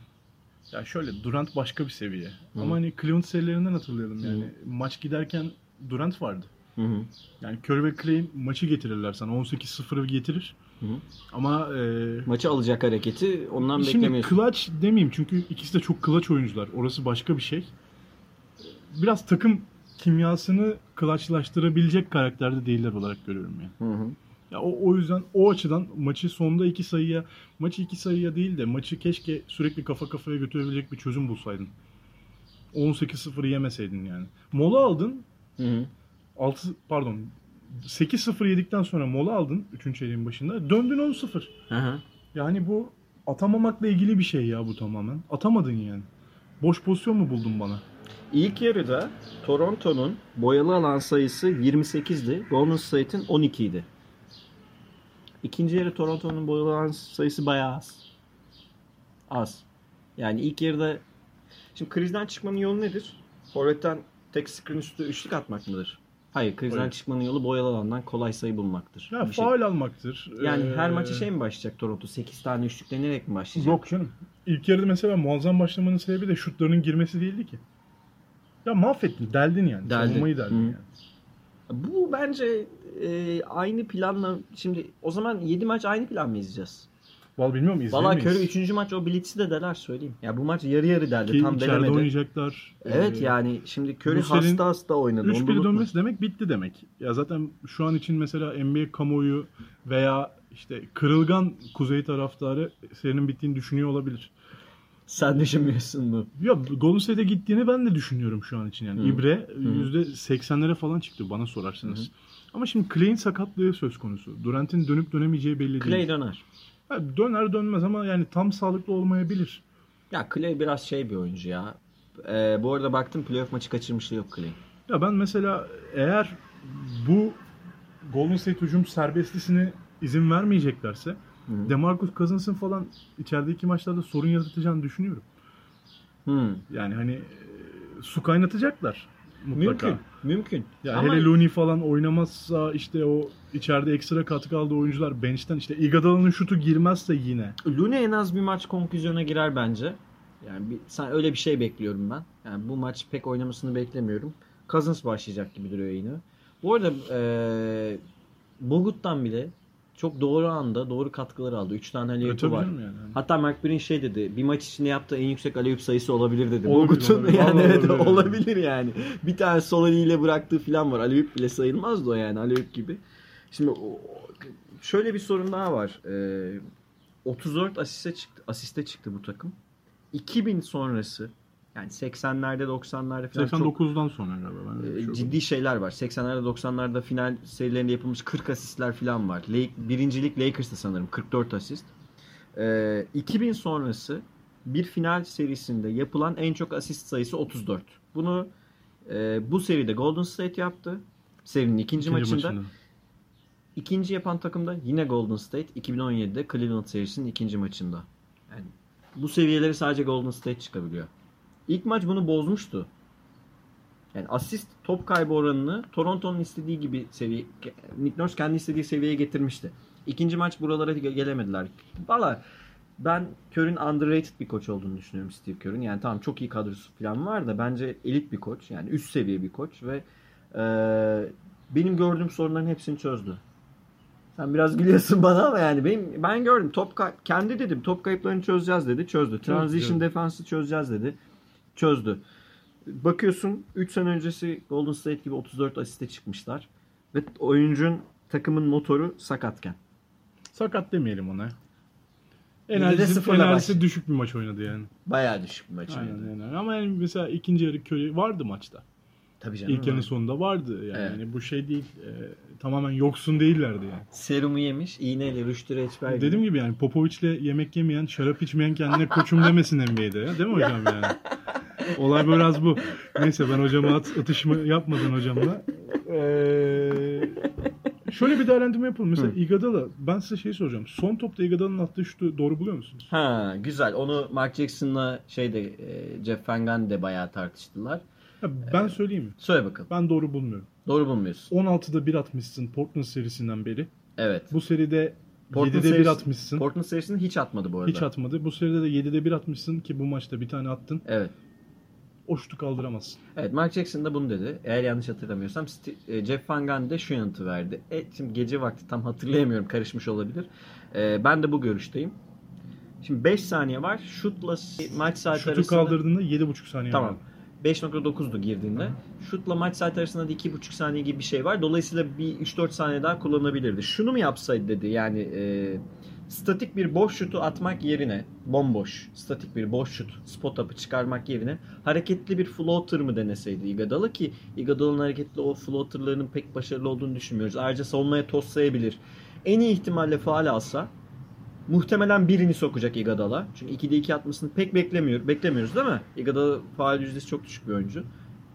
ya şöyle Durant başka bir seviye. Ama hani Cleveland serilerinden hatırlayalım yani. Hı. Maç giderken Durant vardı. Hı hı. Yani Curry ve Clay maçı getirirler sana. 18-0'ı getirir. Hı hı. Ama e, Maçı alacak hareketi ondan şimdi beklemiyorsun. clutch demeyeyim çünkü ikisi de çok clutch oyuncular. Orası başka bir şey. Biraz takım kimyasını clutchlaştırabilecek karakterde değiller olarak görüyorum yani. Hı hı. Ya o, o yüzden o açıdan maçı sonda iki sayıya, maçı iki sayıya değil de maçı keşke sürekli kafa kafaya götürebilecek bir çözüm bulsaydın. 18-0'ı yemeseydin yani. Mola aldın. Hı hı. 6 pardon 8-0 yedikten sonra mola aldın 3. çeyreğin başında. Döndün 10-0. Hı hı. Yani bu atamamakla ilgili bir şey ya bu tamamen. Atamadın yani. Boş pozisyon mu buldun bana? İlk yarıda Toronto'nun boyalı alan sayısı 28'di. Golden State'in 12 idi. İkinci yarı Toronto'nun boyalı alan sayısı bayağı az. Az. Yani ilk yarıda şimdi krizden çıkmanın yolu nedir? Forvet'ten tek screen üstü üçlük atmak mıdır? Hayır, krizden Hayır. çıkmanın yolu boyalı alandan kolay sayı bulmaktır. Ya Bir şey- faal almaktır. Yani Ee, her maça şey mi başlayacak Toronto? 8 tane üçlük denerek mi başlayacak? Yok canım. İlk yarıda mesela muazzam başlamanın sebebi de şutlarının girmesi değildi ki. Ya mahvettin, deldin yani. Deldin. Savunmayı deldin Hı. yani. Bu bence e, aynı planla şimdi o zaman 7 maç aynı plan mı izleyeceğiz? Vallahi bilmiyorum Valla izleyemeyiz. Curry 3. maç o Blitz'i de deler söyleyeyim. Ya bu maç yarı yarı deldi Ki tam delemedi. oynayacaklar. Evet Ee, yani şimdi serinin hasta hasta oynadı. onu da 3-1 unutma. dönmesi demek bitti demek. Ya zaten şu an için mesela NBA kamuoyu veya işte kırılgan kuzey taraftarı serinin bittiğini düşünüyor olabilir. Sen düşünmüyorsun bu. Ya Golden State'e gittiğini ben de düşünüyorum şu an için yani. Hı. İbre Hı. %80'lere falan çıktı bana sorarsanız. Ama şimdi Clay'in sakatlığı söz konusu. Durant'in dönüp dönemeyeceği belli Clay değil. döner. Ya döner dönmez ama yani tam sağlıklı olmayabilir. Ya Clay biraz şey bir oyuncu ya. Ee, bu arada baktım playoff maçı kaçırmışlığı yok Clay. Ya ben mesela eğer bu Golden State hücum serbestlisine izin vermeyeceklerse Hı. DeMarcus Cousins'ın falan içerideki maçlarda sorun yaratacağını düşünüyorum. Hmm. Yani hani e, su kaynatacaklar. mutlaka. Mümkün. Mümkün. Ya Ama hele Looney falan oynamazsa işte o içeride ekstra katkı aldığı oyuncular bench'ten işte Iguodala'nın şutu girmezse yine. Lune en az bir maç konklüzyona girer bence. Yani bir, sen öyle bir şey bekliyorum ben. Yani bu maç pek oynamasını beklemiyorum. Cousins başlayacak gibi duruyor yine. Bu arada eee Bogut'tan bile çok doğru anda doğru katkılar aldı. 3 tane E, alley tabii var. yani. Hatta Mark Green şey dedi. Bir maç içinde yaptığı en yüksek alley sayısı olabilir dedi. Bogut'un yani evet olabilir. olabilir yani. Bir tane sol eliyle bıraktığı falan var. Alley bile sayılmazdı o yani alley gibi. Şimdi şöyle bir sorun daha var. Ee, 34 asiste çıktı, asiste çıktı bu takım. 2000 sonrası yani 80'lerde 90'larda falan çok 89'dan sonra galiba. Ben şey ciddi şeyler var. 80'lerde 90'larda final serilerinde yapılmış 40 asistler falan var. Lake, birincilik Lakers'ta sanırım 44 asist. Ee, 2000 sonrası bir final serisinde yapılan en çok asist sayısı 34. Bunu e, bu seride Golden State yaptı. Serinin ikinci, İkinci maçında. maçında. İkinci yapan takım da yine Golden State 2017'de Cleveland serisinin ikinci maçında. Yani bu seviyeleri sadece Golden State çıkabiliyor. İlk maç bunu bozmuştu. Yani asist top kaybı oranını Toronto'nun istediği gibi seviye Nick Nurse kendi istediği seviyeye getirmişti. İkinci maç buralara ge- gelemediler. Valla ben Kerr'ün underrated bir koç olduğunu düşünüyorum Steve Kerr'ün. Yani tamam çok iyi kadrosu falan var da bence elit bir koç. Yani üst seviye bir koç ve eee, benim gördüğüm sorunların hepsini çözdü. Sen biraz gülüyorsun bana ama yani benim ben gördüm top kendi dedim top kayıplarını çözeceğiz dedi çözdü. Transition defansı çözeceğiz dedi. Çözdü. Bakıyorsun 3 sene öncesi Golden State gibi 34 asiste çıkmışlar ve oyuncun takımın motoru sakatken. Sakat demeyelim ona. Enerjisi, enerjisi baş. düşük bir maç oynadı yani. Bayağı düşük bir maç Aynen, oynadı. aynen. Ama yani mesela ikinci yarı Curry vardı maçta. Tabii canım. İlk yarının sonunda vardı yani. Evet. Yani bu şey değil. e, tamamen yoksun değillerdi yani. Serumu yemiş, iğneyle rüştü reçber gibi. Dediğim gibi yani Popovic'le yemek yemeyen, şarap içmeyen kendine koçum demesin NBA'de ya. Değil mi hocam yani? Olay biraz bu. Neyse ben hocama at, atışma yapmadan hocamla. Ee, şöyle bir değerlendirme yapalım. Mesela Hı. Iguodala, ben size şey soracağım. Son topta Iguodala'nın attığı şutu doğru buluyor musunuz? Ha güzel. Onu Mark Jackson'la şeyde e, Jeff Van Gundy de bayağı tartıştılar. Ya ben söyleyeyim mi? Söyle bakalım. Ben doğru bulmuyorum. Doğru bulmuyorsun. 16'da 1 atmışsın Portland serisinden beri. Evet. Bu seride Portland 7'de 1 serisi- atmışsın. Portland serisini hiç atmadı bu arada. Hiç atmadı. Bu seride de 7'de 1 atmışsın ki bu maçta bir tane attın. Evet. O şutu kaldıramazsın. Evet Mark Jackson da bunu dedi. Eğer yanlış hatırlamıyorsam e, Jeff Van Gundy de şu yanıtı verdi. E, şimdi gece vakti tam hatırlayamıyorum karışmış olabilir. E, ben de bu görüşteyim. Şimdi 5 saniye var. Şutla maç saati Şutu arasında... kaldırdığında 7,5 saniye Tamam. var. 5.9'du girdiğinde. Şutla maç saati arasında da 2.5 saniye gibi bir şey var. Dolayısıyla bir 3-4 saniye daha kullanabilirdi. Şunu mu yapsaydı dedi yani e, statik bir boş şutu atmak yerine bomboş statik bir boş şut spot up'ı çıkarmak yerine hareketli bir floater mı deneseydi Iguodala ki Iguodala'nın hareketli o floaterlarının pek başarılı olduğunu düşünmüyoruz. Ayrıca savunmaya toslayabilir. En iyi ihtimalle faal alsa muhtemelen birini sokacak Iguodala. Çünkü 2'de 2 atmasını pek beklemiyor, beklemiyoruz değil mi? Iguodala faal yüzdesi çok düşük bir oyuncu.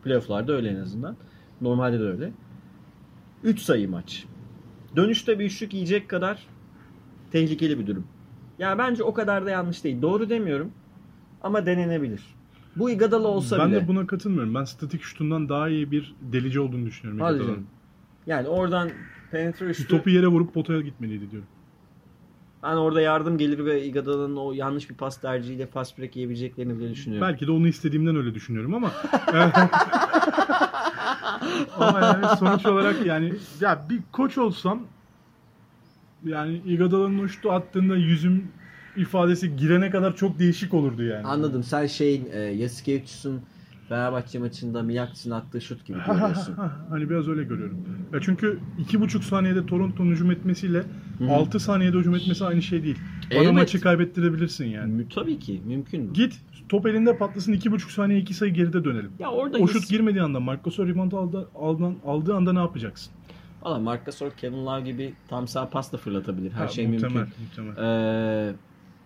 Playoff'larda öyle en azından. Normalde de öyle. 3 sayı maç. Dönüşte bir üçlük yiyecek kadar tehlikeli bir durum. Ya bence o kadar da yanlış değil. Doğru demiyorum ama denenebilir. Bu Iguodala olsa ben bile. de buna katılmıyorum. Ben statik şutundan daha iyi bir delici olduğunu düşünüyorum. Hadi Iguodala'nın. canım. Yani oradan penetre üçlü. topu yere vurup potaya gitmeliydi diyorum. Ben orada yardım gelir ve Iguodala'nın o yanlış bir pas tercihiyle fast break yiyebileceklerini bile düşünüyorum. Belki de onu istediğimden öyle düşünüyorum ama ama yani sonuç olarak yani ya bir koç olsam yani Iguodala'nın o şutu attığında yüzüm ifadesi girene kadar çok değişik olurdu yani. Anladım. Sen şeyin e, Yasikevicius'un Fenerbahçe maçında Miyaks'ın attığı şut gibi görüyorsun. hani biraz öyle görüyorum. Ya çünkü iki buçuk saniyede Toronto'nun hücum etmesiyle Hı. 6 saniyede hücum etmesi aynı şey değil. Bana Evet. maçı kaybettirebilirsin yani. Tabii ki mümkün. Git top elinde patlasın iki buçuk saniye iki sayı geride dönelim. Ya orada O şut girmediği anda Marc Gasol rebound aldı, aldı, aldığı anda ne yapacaksın? Valla Marc Gasol, Kevin Love gibi tam sağ pas da fırlatabilir. Her Ha, şey muhtemel, mümkün. muhtemel. Ee,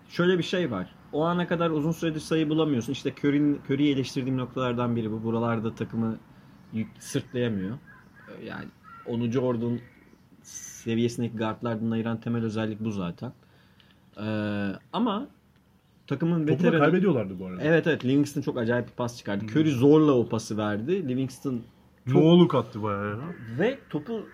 şöyle bir şey var. O ana kadar uzun süredir sayı bulamıyorsun. İşte Curry'yi eleştirdiğim noktalardan biri bu. Buralarda takımı yük, sırtlayamıyor. Ee, Yani onu Jordan seviyesindeki guardlardan ayıran temel özellik bu zaten. Ee, ama takımın Topu veteranı. kaybediyorlardı bu arada. Evet evet Livingston çok acayip bir pas çıkardı. Curry zorla o pası verdi. Livingston çok- Noğluk attı bayağı ya. ve topu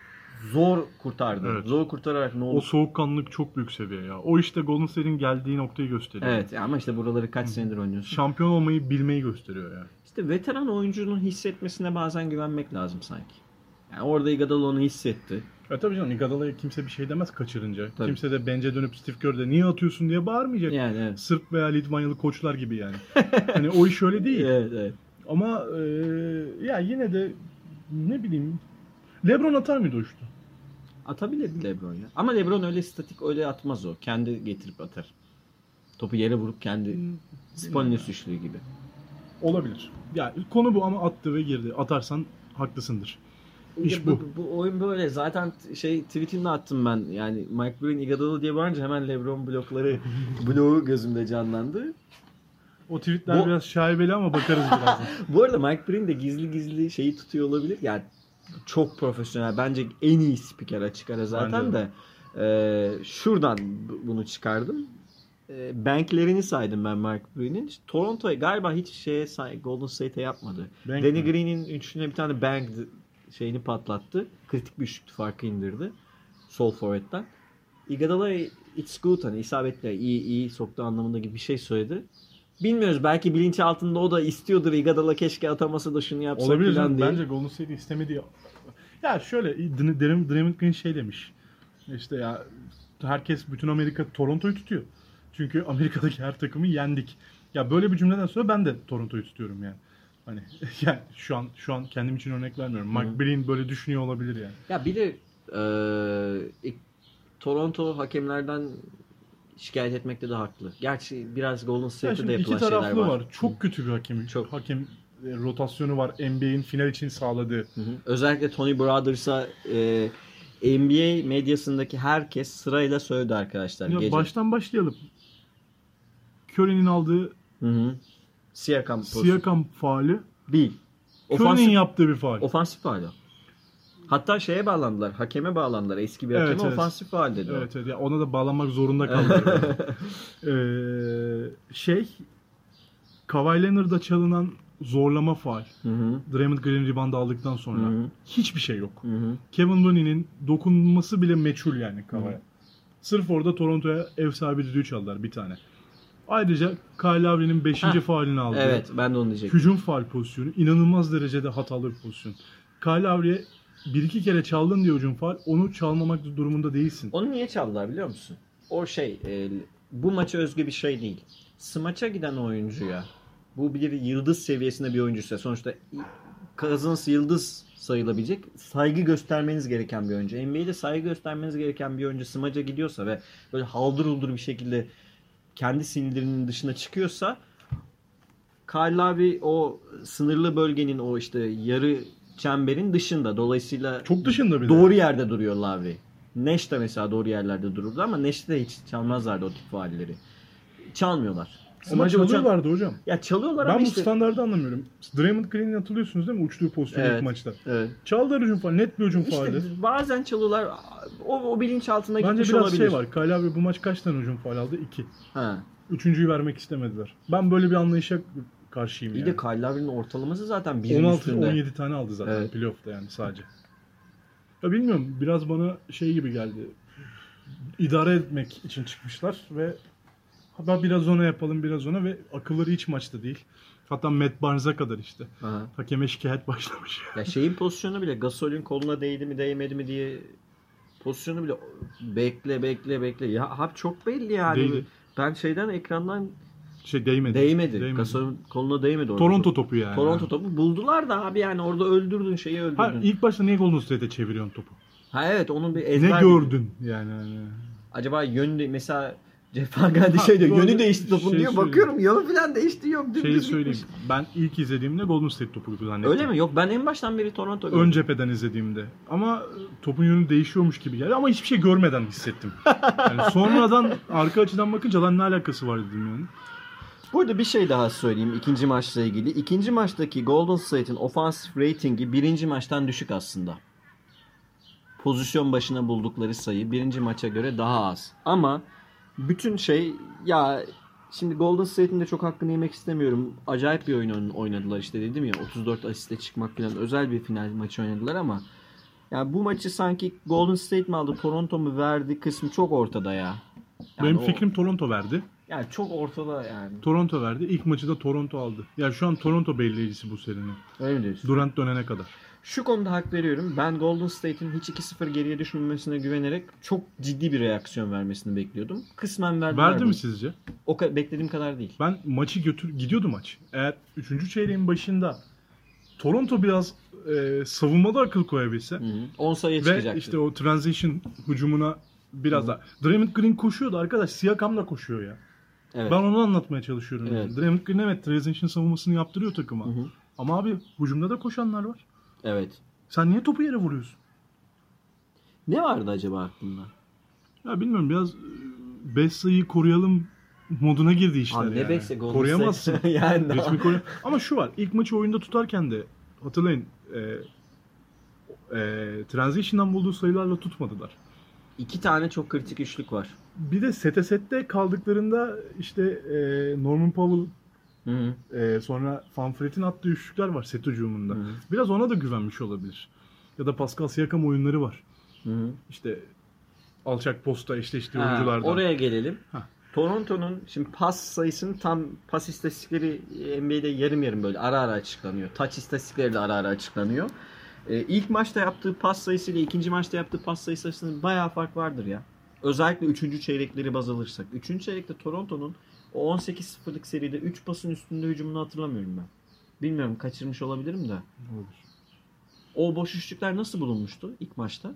zor kurtardı. Evet. Zor kurtararak ne O oldu? soğukkanlılık çok büyük seviye ya. O işte Golden State'in geldiği noktayı gösteriyor. Evet ama işte buraları kaç senedir oynuyorsun. Şampiyon olmayı bilmeyi gösteriyor yani. İşte veteran oyuncunun hissetmesine bazen güvenmek lazım sanki. Yani orada Iguodala onu hissetti. E tabii canım Iguodala'ya kimse bir şey demez kaçırınca. Tabii. Kimse de bence dönüp Steve Kerr'de niye atıyorsun diye bağırmayacak. Yani evet. Sırp veya Litvanyalı koçlar gibi yani. hani o iş öyle değil. Evet, evet. Ama e, ya yine de ne bileyim LeBron atar mıydı o şutu? Atabilirdi LeBron ya. Ama LeBron öyle statik öyle atmaz o. Kendi getirip atar. Topu yere vurup kendi Spolnes üçlüğü gibi. Olabilir. Ya konu bu ama attı ve girdi. Atarsan haklısındır. İş Ya bu. bu. oyun böyle. Zaten şey tweetini attım ben. Yani Mike Breen Iguodala diye bağırınca hemen LeBron blokları bloğu gözümde canlandı. O tweetler Bu- biraz şaibeli ama bakarız birazdan. Bu arada Mike Breen de gizli gizli şeyi tutuyor olabilir. Yani çok profesyonel. Bence en iyi spiker açık ara zaten de. Ee, şuradan bu- bunu çıkardım. Ee, banklerini saydım ben Mike Breen'in. Toronto'ya galiba hiç şeye say Golden State'e yapmadı. Bank Danny mi? Green'in üçüne bir tane bank şeyini patlattı. Kritik bir üçlük farkı indirdi. Sol forvetten. Iguodala it's good hani isabetli iyi iyi soktu anlamında gibi bir şey söyledi. Bilmiyoruz belki bilinç altında o da istiyordur Iguodala keşke atamasa da şunu yapsa Olabilir falan diye. Bence Golden State istemedi. Ya şöyle Dr- Draymond Green şey demiş. İşte ya herkes bütün Amerika Toronto'yu tutuyor. Çünkü Amerika'daki her takımı yendik. Ya böyle bir cümleden sonra ben de Toronto'yu tutuyorum yani. Hani yani şu an şu an kendim için örnek vermiyorum. Mike Hı. Breen böyle düşünüyor olabilir yani. Ya bir de e, Toronto hakemlerden şikayet etmekte de haklı. Gerçi biraz Golden State'de şimdi de iki yapılan şeyler taraflı var. var. Çok kötü bir hakem. Çok. Hakem e, rotasyonu var. NBA'in final için sağladığı. Hı hı. Özellikle Tony Brothers'a e, NBA medyasındaki herkes sırayla söyledi arkadaşlar Ya gece. baştan başlayalım. Curry'nin aldığı Hı hı. Siakam. Siakam faali. Değil. Curry'nin yaptığı bir faal. ofansif faal o. Hatta şeye bağlandılar. Hakeme bağlandılar. Eski bir hakeme evet. ofansif faal dedi o. Evet evet. Ya ona da bağlanmak zorunda kaldılar. ee, şey Kawhi Leonard'a çalınan zorlama faal. Draymond Green rebound aldıktan sonra. Hı hı. Hiçbir şey yok. Hı hı. Kevin Looney'nin dokunması bile meçhul yani Kawhi'ye. Sırf orada Toronto'ya ev sahibi düdüğü çaldılar bir tane. Ayrıca Kyle Lowry'nin 5. Heh. faalini aldı. Evet ben de onu diyecektim. Hücum faal pozisyonu inanılmaz derecede hatalı bir pozisyon. Kyle Lowry'e bir iki kere çaldın diye hücum faal onu çalmamak durumunda değilsin. Onu niye çaldılar biliyor musun? O şey e, bu maça özgü bir şey değil. Smaç'a giden oyuncuya bu bir yıldız seviyesinde bir oyuncuysa sonuçta Cousins yıldız sayılabilecek saygı göstermeniz gereken bir oyuncu. NBA'de saygı göstermeniz gereken bir oyuncu smaca gidiyorsa ve böyle haldır huldur bir şekilde kendi sinirlerinin dışına çıkıyorsa Kyle Lowry o sınırlı bölgenin o işte yarı çemberin dışında. Dolayısıyla Çok dışında bir de. Doğru yerde duruyor Lavri. Neş de mesela doğru yerlerde dururdu ama Neş'te de hiç çalmazlardı o tip faalleri. Çalmıyorlar. Ama çalıyorlardı hocam. Ya çalıyorlar Ben ama bu işte. standardı anlamıyorum. Draymond Green'in hatırlıyorsunuz değil mi? Uçtuğu pozisyon Evet. ilk maçta. Evet. Çaldılar hücum faali. Net bir hücum İşte faali. bazen çalıyorlar. O, o bilinç altına Bence gitmiş biraz olabilir. şey var. Kyle Lowry bu maç kaç tane hücum faali aldı? İki. Ha. Üçüncüyü vermek istemediler. Ben böyle bir anlayışa karşıyım İyi yani. de Kyle Lowry'nin ortalaması zaten birin 16 üstünde. 17 tane aldı zaten Evet. playoff'ta yani sadece. Ya bilmiyorum biraz bana şey gibi geldi. İdare etmek için çıkmışlar ve hatta biraz ona yapalım biraz ona ve akılları hiç maçta değil. Hatta Matt Barnes'a kadar işte. Aha. Hakeme şikayet başlamış. Ya şeyin pozisyonu bile Gasol'ün koluna değdi mi değmedi mi diye pozisyonu bile bekle bekle bekle. Ya abi çok belli yani. Değdi. Ben şeyden ekrandan Şey değmedi. değmedi. Gasol'ün koluna değmedi orada. Toronto topu yani. Toronto topu buldular da abi yani orada öldürdün şeyi öldürdün. Ha, ilk başta niye Golden State'e çeviriyorsun topu? Ha evet onun bir Ne ezber. gördün yani? hani. Acaba yönü de mesela Van Gundy şey diyor yönü değişti topun şey diyor. söyleyeyim. Bakıyorum yönü falan değişti yok. Şeyi gitmiş. söyleyeyim. Ben ilk izlediğimde Golden State topu gibi zannettim. Öyle mi? Yok ben en baştan beri Toronto gördüm. Ön cepheden izlediğimde. Ama topun yönü değişiyormuş gibi geldi. Ama hiçbir şey görmeden hissettim. Yani sonradan arka açıdan bakınca lan ne alakası var dedim yani. Burada bir şey daha söyleyeyim ikinci maçla ilgili. İkinci maçtaki Golden State'in ofansif ratingi birinci maçtan düşük aslında. Pozisyon başına buldukları sayı birinci maça göre daha az. Ama bütün şey ya Şimdi Golden State'in de çok hakkını yemek istemiyorum. Acayip bir oyun oynadılar işte dedim ya 34 asiste çıkmak falan özel bir final maçı oynadılar ama yani bu maçı sanki Golden State mi aldı Toronto mu verdi kısmı çok ortada ya. Yani Benim o- fikrim Toronto verdi. Yani çok ortada yani. Toronto verdi. İlk maçı da Toronto aldı. Ya şu an Toronto belleyicisi bu serinin. Öyle mi diyorsun? Durant dönene kadar. Şu konuda hak veriyorum. Ben Golden State'in hiç 2-0 geriye düşmemesine güvenerek çok ciddi bir reaksiyon vermesini bekliyordum. Kısmen verdiler. Verdi bunu. mi sizce? O ka- beklediğim kadar değil. Ben maçı götür gidiyordu maç. Eğer 3. çeyreğin başında Toronto biraz e, savunmada akıl koyabilse Hı hı. 10 sayıya ve çıkacaktı. işte o transition hücumuna biraz daha. Draymond Green koşuyordu arkadaş. Siakam da koşuyor ya. Evet. Ben onu anlatmaya çalışıyorum. Evet. Draymond Green evet transition savunmasını yaptırıyor takıma. Hı hı. Ama abi hücumda da koşanlar var. Evet. Sen niye topu yere vuruyorsun? Ne vardı acaba aklında? Ya bilmiyorum biraz 5 sayıyı koruyalım moduna girdi işler Abi ne yani. bekse Golden Koruyamazsın. Yani Resmi koruy- Ama şu var. ilk maçı oyunda tutarken de hatırlayın e, e, transition'dan bulduğu sayılarla tutmadılar. iki tane çok kritik üçlük var. Bir de sete sette kaldıklarında işte e, Norman Powell Hı hı. e, sonra Fanfret'in attığı üçlükler var set hücumunda. Hı hı. Biraz ona da güvenmiş olabilir. Ya da Pascal Siakam oyunları var. Hı hı. İşte alçak posta eşleştiği Ha, oyunculardan. oraya gelelim. Ha. Toronto'nun şimdi pas sayısının tam pas istatistikleri NBA'de yarım yarım böyle ara ara açıklanıyor. Touch istatistikleri de ara ara açıklanıyor. Ee, ilk maçta yaptığı pas sayısı ile ikinci maçta yaptığı pas sayısı arasında bayağı fark vardır ya. Özellikle 3. çeyrekleri baz alırsak. 3. çeyrekte Toronto'nun o 18-0'lık seride 3 pasın üstünde hücumunu hatırlamıyorum ben. Bilmiyorum kaçırmış olabilirim de. Olur. O boş üçlükler nasıl bulunmuştu ilk maçta?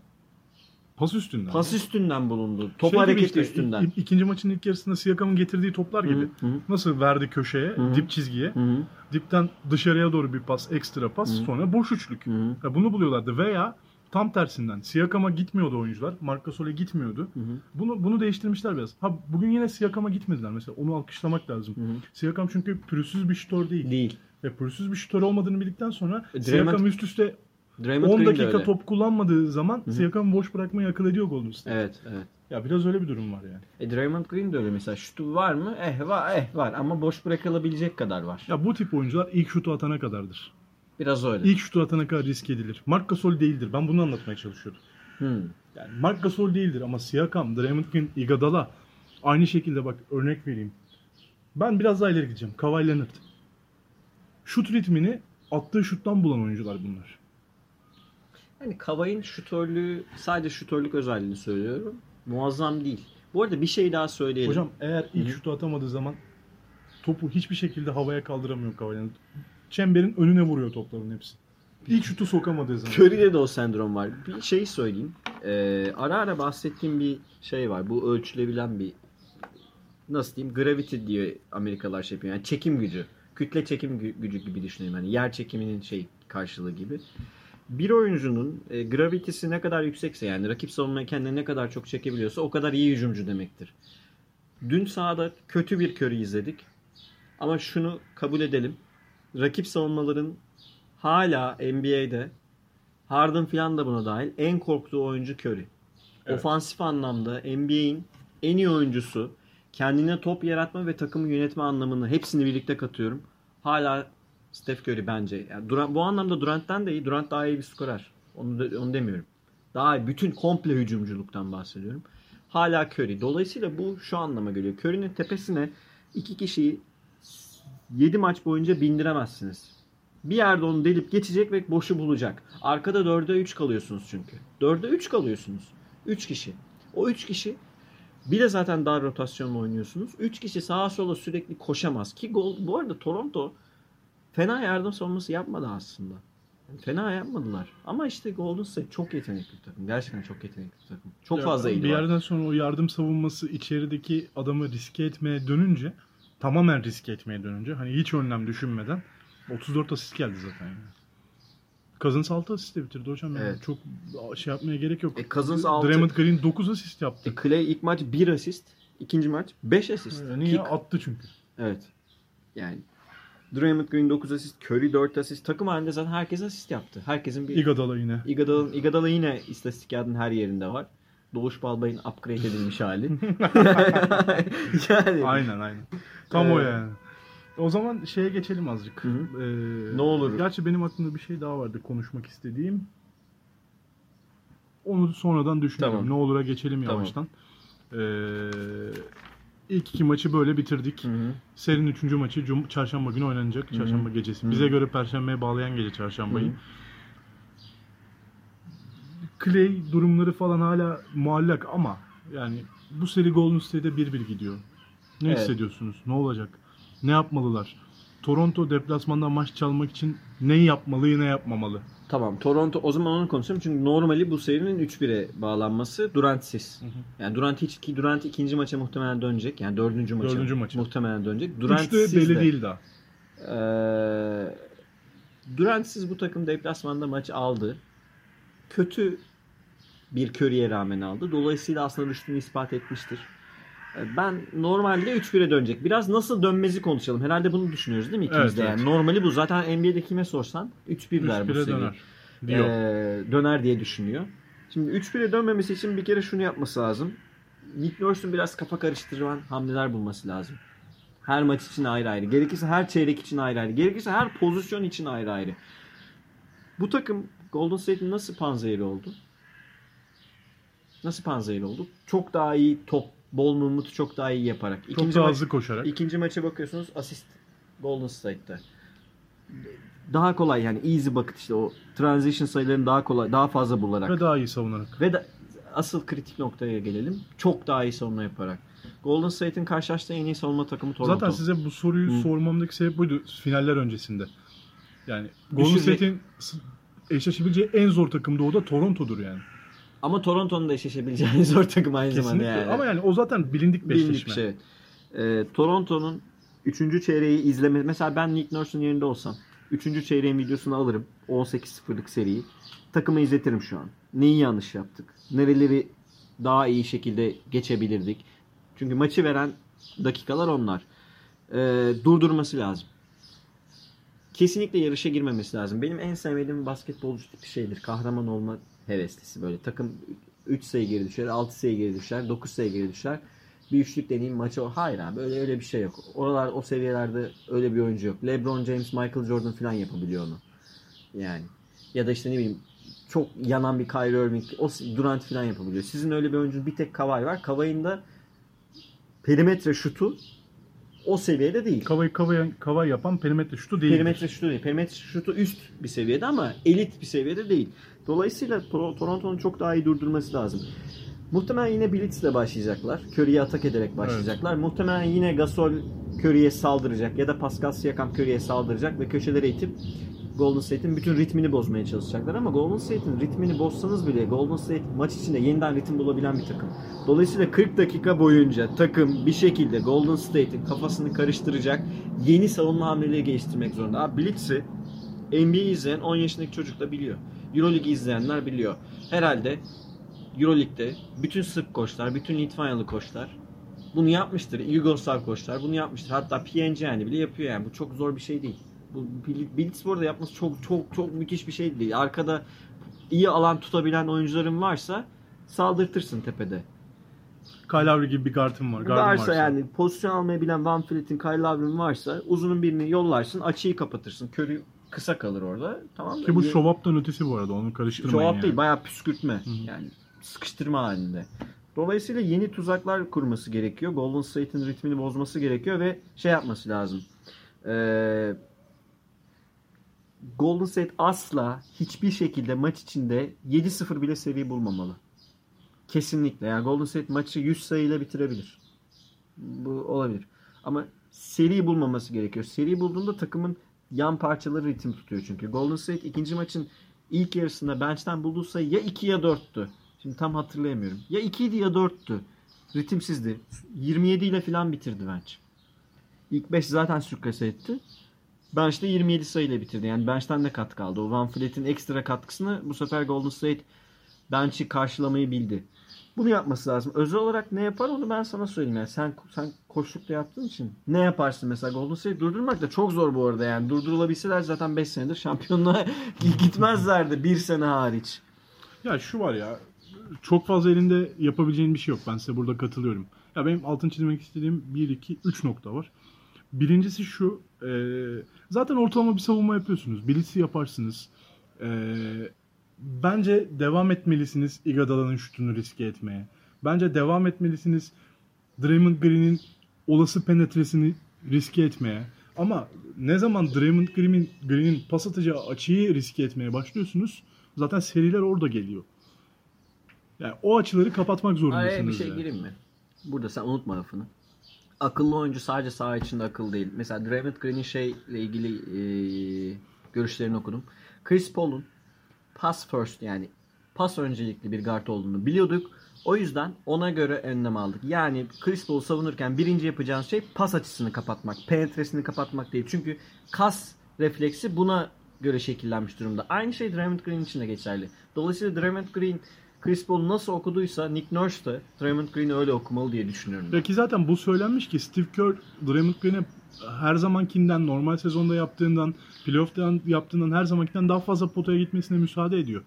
Pas üstünden. Pas üstünden bulundu. Top Şey hareketi işte, üstünden. i- ikinci maçın ilk yarısında Siakam'ın getirdiği toplar gibi. Hı hı. Nasıl verdi köşeye, Hı hı. dip çizgiye. Hı hı. Dipten dışarıya doğru bir pas, ekstra pas, Hı hı. sonra boş üçlük. Hı hı. Ya bunu buluyorlardı veya tam tersinden Siakam'a gitmiyordu oyuncular. Marc Gasol'e gitmiyordu. Hı hı. Bunu bunu değiştirmişler biraz. Ha bugün yine Siakam'a gitmediler mesela. Onu alkışlamak lazım. Hı hı. Siakam çünkü pürüzsüz bir şutör değil. Değil. Ve pürüzsüz bir şutör olmadığını bildikten sonra E, Draymond- Siakam üst üste Draymond 10 Green de dakika top kullanmadığı zaman hı. Siakam'ı boş bırakmayı akıl ediyor Golden State. Evet, evet. Ya biraz öyle bir durum var yani. E Draymond Green de öyle mesela. Şutu var mı? Eh var, eh var ama boş bırakılabilecek kadar var. Ya bu tip oyuncular ilk şutu atana kadardır. Biraz öyle. İlk şutu atana kadar risk edilir. Marc Gasol değildir. Ben bunu anlatmaya çalışıyordum. Hmm. Yani Marc Gasol değildir ama Siakam, Draymond Green, Iguodala aynı şekilde bak örnek vereyim. Ben biraz daha ileri gideceğim. Kawhi Leonard. Şut ritmini attığı şuttan bulan oyuncular bunlar. Yani Kavay'ın şutörlüğü sadece şutörlük özelliğini söylüyorum. Muazzam değil. Bu arada bir şey daha söyleyelim. Hocam eğer ilk Hı. şutu atamadığı zaman topu hiçbir şekilde havaya kaldıramıyor Leonard. Çemberin önüne vuruyor topların hepsi. İlk şutu sokamadığı zaman. Curry'de de o sendrom var. Bir şey söyleyeyim. Ee, ara ara bahsettiğim bir şey var. Bu ölçülebilen bir nasıl diyeyim gravity diye Amerikalılar şey yapıyor. Yani çekim gücü. Kütle çekim gü- gücü gibi düşünelim. Yani yer çekiminin şey karşılığı gibi. Bir oyuncunun e, gravity'si ne kadar yüksekse yani rakip savunmayı kendine ne kadar çok çekebiliyorsa o kadar iyi hücumcu demektir. Dün sahada kötü bir Curry izledik. Ama şunu kabul edelim. Rakip savunmaların hala NBA'de Harden falan da buna dahil en korktuğu oyuncu Curry. Evet. Ofansif anlamda NBA'in en iyi oyuncusu kendine top yaratma ve takımı yönetme anlamını hepsini birlikte katıyorum. Hala Steph Curry bence. Yani Durant, bu anlamda Durant'tan da iyi. Durant daha iyi bir skorer. Onu, da- onu demiyorum. Daha iyi. Bütün komple hücumculuktan bahsediyorum. Hala Curry. Dolayısıyla bu şu anlama geliyor. Curry'nin tepesine iki kişiyi 7 maç boyunca bindiremezsiniz. Bir yerde onu delip geçecek ve boşu bulacak. Arkada 4'e 3 kalıyorsunuz çünkü. 4'e 3 kalıyorsunuz. 3 kişi. O 3 kişi bir de zaten dar rotasyonla oynuyorsunuz. 3 kişi sağa sola sürekli koşamaz. Ki gol, bu arada Toronto fena yardım savunması yapmadı aslında. Yani fena yapmadılar. Ama işte Golden State çok yetenekli bir takım. Gerçekten çok yetenekli bir takım. Çok Ya fazla iyi Bir var. yerden sonra o yardım savunması içerideki adamı riske etmeye dönünce tamamen riske etmeye dönünce hani hiç önlem düşünmeden 34 asist geldi zaten yani. Cousins 6 asistle bitirdi hocam. Yani Evet. Çok şey yapmaya gerek yok. E, Cousins altı- Draymond Green 9 asist yaptı. E, Clay ilk maç 1 asist. ikinci maç 5 asist. Yani niye attı çünkü. Evet. Yani Draymond Green 9 asist, Curry 4 asist. Takım halinde zaten herkes asist yaptı. Herkesin bir Iguodala yine. Iguodala'nın Iguodala yine istatistik kağıdının her yerinde var. Doğuş Balbay'ın upgrade edilmiş hali. yani Aynen aynen. Tam o Ee, yani. O zaman şeye geçelim azıcık. Hı hı. Ee, Ne olur. Gerçi benim aklımda bir şey daha vardı konuşmak istediğim. Onu sonradan düşünelim. Tamam. Ne olur'a geçelim Tamam. yavaştan. Ee, ilk iki maçı böyle bitirdik. Hı hı. Serinin üçüncü maçı cum- çarşamba günü oynanacak. Hı hı. Çarşamba gecesi. Hı. Bize göre perşembeye bağlayan gece çarşambayı. Hı hı. Clay durumları falan hala muallak ama yani bu seri Golden State'e 1-1 gidiyor. Ne Evet. hissediyorsunuz? Ne olacak? Ne yapmalılar? Toronto deplasmanda maç çalmak için ne yapmalı ne yapmamalı? Tamam Toronto o zaman onu konuşalım çünkü normali bu serinin 3-1'e bağlanması Durant'siz. Yani Durant hiç ki Durant ikinci maça muhtemelen dönecek. Yani dördüncü maça, Dördüncü maça. muhtemelen dönecek. Durant'siz belli de, değil daha. Eee Durant'siz bu takım deplasmanda maç aldı. Kötü bir Curry'e rağmen aldı. Dolayısıyla aslında rüştünü ispat etmiştir. E, Ben normalde 3-1'e dönecek. Biraz nasıl dönmezi konuşalım. Herhalde bunu düşünüyoruz değil mi ikimiz Evet, de? evet. Yani normali bu. Zaten NBA'de kime sorsan 3-1 der bu 3-1'e seri. döner. Diyor. Ee, döner diye düşünüyor. Şimdi 3-1'e dönmemesi için bir kere şunu yapması lazım. Nick Nurse'un biraz kafa karıştıran hamleler bulması lazım. Her maç için ayrı ayrı. Gerekirse her çeyrek için ayrı ayrı. Gerekirse her pozisyon için ayrı ayrı. Bu takım Golden State'in nasıl panzehiri oldu? Nasıl panzehiri oldu? Çok daha iyi top, bol mumutu çok daha iyi yaparak. Çok İkinci daha maç- hızlı koşarak. İkinci maça bakıyorsunuz asist Golden State'te. Daha kolay yani easy bucket işte o transition sayılarını daha kolay daha fazla bularak. Ve daha iyi savunarak. Ve de, asıl kritik noktaya gelelim. Çok daha iyi savunma yaparak. Golden State'in karşılaştığı en iyi savunma takımı Toronto. Zaten size bu soruyu Hı. sormamdaki sebep buydu finaller öncesinde. Yani Golden State'in eşleşebileceği en zor takım da o da Toronto'dur yani. Ama Toronto'nun da eşleşebileceği zor takım aynı zamanda Kesinlikle. yani. Ama yani o zaten bilindik bir Bilindik eşleşme. şey. Ee, Toronto'nun 3. çeyreği izleme. Mesela ben Nick Nurse'un yerinde olsam 3. çeyreğin videosunu alırım. 18-0'lık seriyi. Takımı izletirim şu an. Neyi yanlış yaptık? Nereleri daha iyi şekilde geçebilirdik? Çünkü maçı veren dakikalar onlar. Ee, durdurması lazım. Kesinlikle yarışa girmemesi lazım. Benim en sevmediğim basketbolcu tipi şeydir. Kahraman olma heveslisi böyle. Takım 3 sayı geri düşer, 6 sayı geri düşer, 9 sayı geri düşer. Bir üçlük deneyim maçı. Hayır abi öyle öyle bir şey yok. Oralar o seviyelerde öyle bir oyuncu yok. LeBron James, Michael Jordan falan yapabiliyor onu. Yani. Ya da işte ne bileyim çok yanan bir Kyrie Irving, o Durant falan yapabiliyor. Sizin öyle bir oyuncunuz bir tek Kawhi var. Kawhi'nin de perimetre şutu o seviyede değil. Kavay, kavay, kavay yapan perimetre şutu değil. Perimetre şutu değil. Perimetre şutu üst bir seviyede ama elit bir seviyede değil. Dolayısıyla Tor- Toronto'nun çok daha iyi durdurması lazım. Muhtemelen yine Blitz'le başlayacaklar. Curry'e atak ederek başlayacaklar. Muhtemelen yine Gasol Curry'e saldıracak ya da Pascal Siakam Curry'e saldıracak ve köşelere itip Golden State'in bütün ritmini bozmaya çalışacaklar ama Golden State'in ritmini bozsanız bile Golden State maç içinde yeniden ritim bulabilen bir takım. Dolayısıyla 40 dakika boyunca takım bir şekilde Golden State'in kafasını karıştıracak yeni savunma hamleleri geliştirmek zorunda. Abi Blitz'i NBA izleyen 10 yaşındaki çocuk da biliyor. Euroleague izleyenler biliyor. Herhalde Euroleague'de bütün Sırp koçlar, bütün Litvanyalı koçlar bunu yapmıştır. Yugoslav koçlar bunu yapmıştır. Hatta PNG yani bile yapıyor yani. Bu çok zor bir şey değil. Bu arada yapması çok çok çok müthiş bir şey değil. Arkada iyi alan tutabilen oyuncuların varsa saldırtırsın tepede. Kyle Lowry gibi bir guard'ın var. guard'ın Varsa yani pozisyon almayı bilen Van Fleet'in, Kyle Lowry'nin varsa uzunun birini yollarsın, açıyı kapatırsın. Körü kısa kalır orada. Tamam? Ki bu show up'tan ötesi bu arada. Onu karıştırmayın up yani. değil, bayağı püskürtme. hı. Yani sıkıştırma halinde. Dolayısıyla yeni tuzaklar kurması gerekiyor. Golden State'in ritmini bozması gerekiyor ve şey yapması lazım. Ee, Golden State asla hiçbir şekilde maç içinde 7-0 bile seri bulmamalı. Kesinlikle. Yani Golden State maçı 100 sayıyla bitirebilir. Bu olabilir. Ama seri bulmaması gerekiyor. Seri bulduğunda takımın yan parçaları ritim tutuyor çünkü. Golden State ikinci maçın ilk yarısında bench'ten bulduğu sayı ya 2 ya 4'tü. Şimdi tam hatırlayamıyorum. Ya 2 idi ya 4'tü. Ritimsizdi. 27 ile falan bitirdi bench. İlk 5 zaten sürklase etti. Bench'te 27 sayıyla bitirdi. Yani bench'ten de kat kaldı. O Van Fleet'in ekstra katkısını bu sefer Golden State bench'i karşılamayı bildi. Bunu yapması lazım. Özel olarak ne yapar onu ben sana söyleyeyim. Yani sen sen koçlukta yaptığın için ne yaparsın mesela Golden State durdurmak da çok zor bu arada yani. Durdurulabilseler zaten 5 senedir şampiyonluğa gitmezlerdi bir sene hariç. Ya şu var ya çok fazla elinde yapabileceğin bir şey yok. Ben size burada katılıyorum. Ya benim altın çizmek istediğim 1, 2, 3 nokta var. Birincisi şu. e, zaten ortalama bir savunma yapıyorsunuz. Blitz'i yaparsınız. E, bence devam etmelisiniz Iguodala'nın şutunu riske etmeye. Bence devam etmelisiniz Draymond Green'in olası penetresini riske etmeye. Ama ne zaman Draymond Green'in, Green'in pas atacağı açıyı riske etmeye başlıyorsunuz zaten seriler orada geliyor. Yani o açıları kapatmak zorundasınız. Araya bir şey yani. gireyim mi? Burada sen unutma lafını. Akıllı oyuncu sadece saha içinde akıllı değil. Mesela Draymond Green'in şeyle ilgili e, görüşlerini okudum. Chris Paul'un pass first yani pas öncelikli bir guard olduğunu biliyorduk. O yüzden ona göre önlem aldık. Yani Chris Paul savunurken birinci yapacağınız şey pas açısını kapatmak, penetresini kapatmak değil. Çünkü kas refleksi buna göre şekillenmiş durumda. Aynı şey Draymond Green için de geçerli. Dolayısıyla Draymond Green Chris Paul nasıl okuduysa Nick Nurse da Draymond Green'i öyle okumalı diye düşünüyorum. ben. Ya ki zaten bu söylenmiş ki Steve Kerr Draymond Green'e her zamankinden normal sezonda yaptığından playoff'tan yaptığından her zamankinden daha fazla potaya gitmesine müsaade ediyor.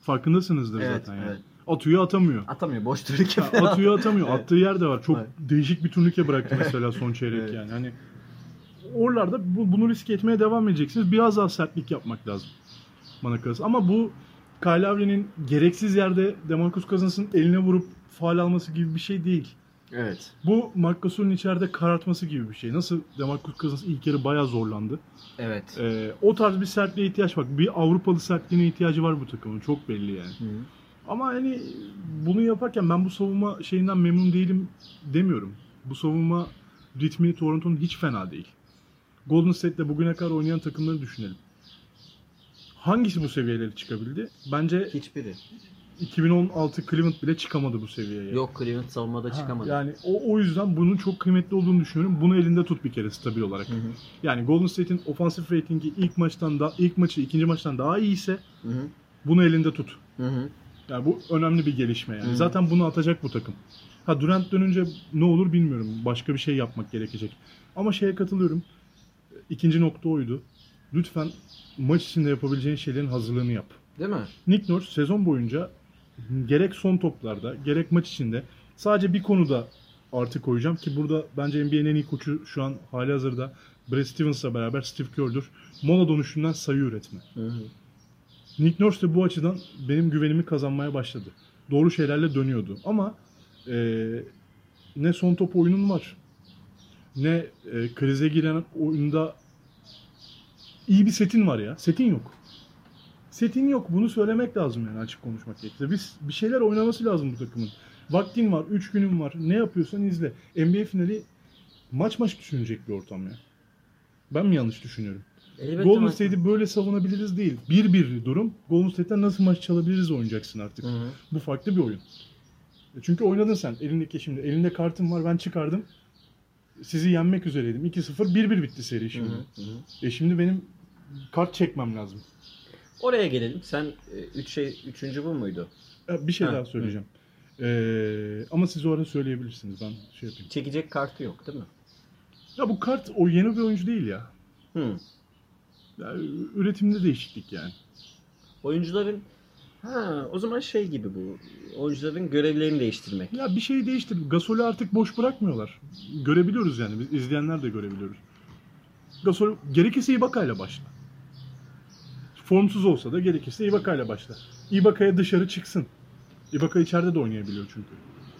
Farkındasınızdır Evet, zaten yani. evet. Atıyor atamıyor. Atamıyor. Boş turnike falan. atıyor atamıyor. Evet. Attığı yer de var. Çok Evet. değişik bir turnike bıraktı mesela son çeyrek Evet. yani. Hani oralarda bu, bunu riske etmeye devam edeceksiniz. Biraz daha sertlik yapmak lazım. Bana kalırsa. Ama bu Kyle Lowry'nin gereksiz yerde Demarcus Cousins'ın eline vurup faal alması gibi bir şey değil. Evet. Bu Marc Gasol'ün içeride karartması gibi bir şey. Nasıl Demarcus Cousins ilk yarı bayağı zorlandı. Evet. Ee, o tarz bir sertliğe ihtiyaç var. Bir Avrupalı sertliğine ihtiyacı var bu takımın. Çok belli yani. Hı. Ama hani bunu yaparken ben bu savunma şeyinden memnun değilim demiyorum. Bu savunma ritmi Toronto'nun hiç fena değil. Golden State'le bugüne kadar oynayan takımları düşünelim. Hangisi bu seviyelere çıkabildi? Bence Hiçbiri. 2016 Cleveland bile çıkamadı bu seviyeye. Yok Cleveland savunmada Ha, çıkamadı. Yani o, o yüzden bunun çok kıymetli olduğunu düşünüyorum. Bunu elinde tut bir kere stabil olarak. Hı hı. Yani Golden State'in ofansif ratingi ilk maçtan da ilk maçı ikinci maçtan daha iyi ise Hı hı. bunu elinde tut. Hı hı. Yani bu önemli bir gelişme yani. Hı. Zaten bunu atacak bu takım. Ha Durant dönünce ne olur bilmiyorum. Başka bir şey yapmak gerekecek. Ama şeye katılıyorum. İkinci nokta oydu. Lütfen maç içinde yapabileceğin şeylerin hazırlığını yap. Değil mi? Nick Nurse sezon boyunca gerek son toplarda gerek maç içinde sadece bir konuda artı koyacağım ki burada bence NBA'nin en iyi koçu şu an hali hazırda Brad Stevens'la beraber Steve Kerr'dür. Mola dönüşünden sayı üretme. Hı. Nick Nurse de bu açıdan benim güvenimi kazanmaya başladı. Doğru şeylerle dönüyordu. Ama eee, ne son top oyunun var ne e, krize giren oyunda iyi bir setin var ya. Setin yok. Setin yok. Bunu söylemek lazım yani açık konuşmak gerekirse. Biz bir şeyler oynaması lazım bu takımın. Vaktin var, 3 günün var. Ne yapıyorsan izle. NBA finali maç maç düşünecek bir ortam ya. Ben mi yanlış düşünüyorum? Elbette Golden maç- State'i böyle savunabiliriz değil. 1-1 durum. Golden State'ten nasıl maç çalabiliriz oynayacaksın artık. Hı hı. Bu farklı bir oyun. E Çünkü oynadın sen. Elindeki şimdi elinde kartım var. Ben çıkardım. Sizi yenmek üzereydim. 2-0 1-1 bitti seri şimdi. hı. Hı hı. E şimdi benim kart çekmem lazım. Oraya gelelim. Sen e, üç şey üçüncü bu muydu? Bir şey Ha, daha söyleyeceğim. E, ama siz o arada söyleyebilirsiniz. Ben şey yapayım. Çekecek kartı yok değil mi? Ya bu kart o yeni bir oyuncu değil ya. Hı. ya üretimde değişiklik yani. Oyuncuların ha o zaman şey gibi bu. Oyuncuların görevlerini değiştirmek. Ya bir şey değiştir. Gasol'ü artık boş bırakmıyorlar. Görebiliyoruz yani. Biz izleyenler de görebiliyoruz. Gasol gerekirse Ibaka'yla başla. Formsuz olsa da gerekirse Ibaka'yla başla. Ibaka'ya dışarı çıksın. Ibaka içeride de oynayabiliyor çünkü.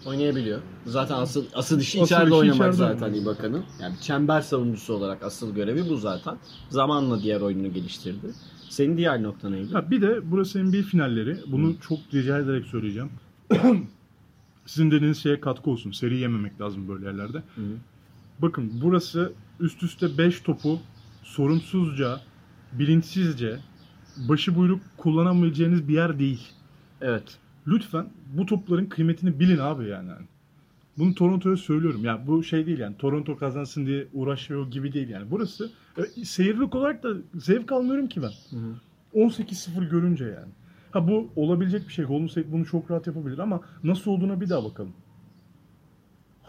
Oynayabiliyor. Zaten asıl asıl işi Asıl içeride işi oynamak içeride zaten oynamak. Ibaka'nın. Yani çember savunucusu olarak asıl görevi bu zaten. Zamanla diğer oyununu geliştirdi. Senin diğer nokta neydi? Ha, bir de burası NBA finalleri. Bunu çok rica ederek söyleyeceğim. Sizin dediğiniz şeye katkı olsun. Seri yememek lazım böyle yerlerde. Hı hı. Bakın burası üst üste 5 topu sorumsuzca, bilinçsizce, başı buyruk kullanamayacağınız bir yer değil. Evet. Lütfen bu topların kıymetini bilin abi yani. Bunu Toronto'ya söylüyorum. Yani bu şey değil yani Toronto kazansın diye uğraşıyor gibi değil yani. Burası e, seyirlik olarak da zevk almıyorum ki ben. Hı hı. 18-0 görünce yani. Ha bu olabilecek bir şey. Golden State bunu çok rahat yapabilir ama nasıl olduğuna bir daha bakalım.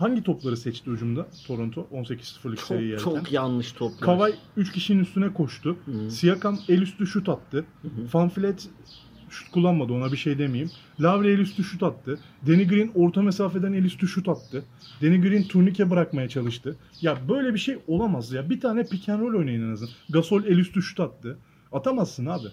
Hangi topları seçti ucumda Toronto 18-0'lık seri Çok, yerken? çok yanlış toplar. Kavay 3 kişinin üstüne koştu. Hı. Siakam el üstü şut attı. Hı hı. Fanflet şut kullanmadı ona bir şey demeyeyim. Lavre el üstü şut attı. Danny Green orta mesafeden el üstü şut attı. Danny Green turnike bırakmaya çalıştı. Ya böyle bir şey olamaz ya. Bir tane pick and roll oynayın en azından. Gasol el üstü şut attı. Atamazsın abi.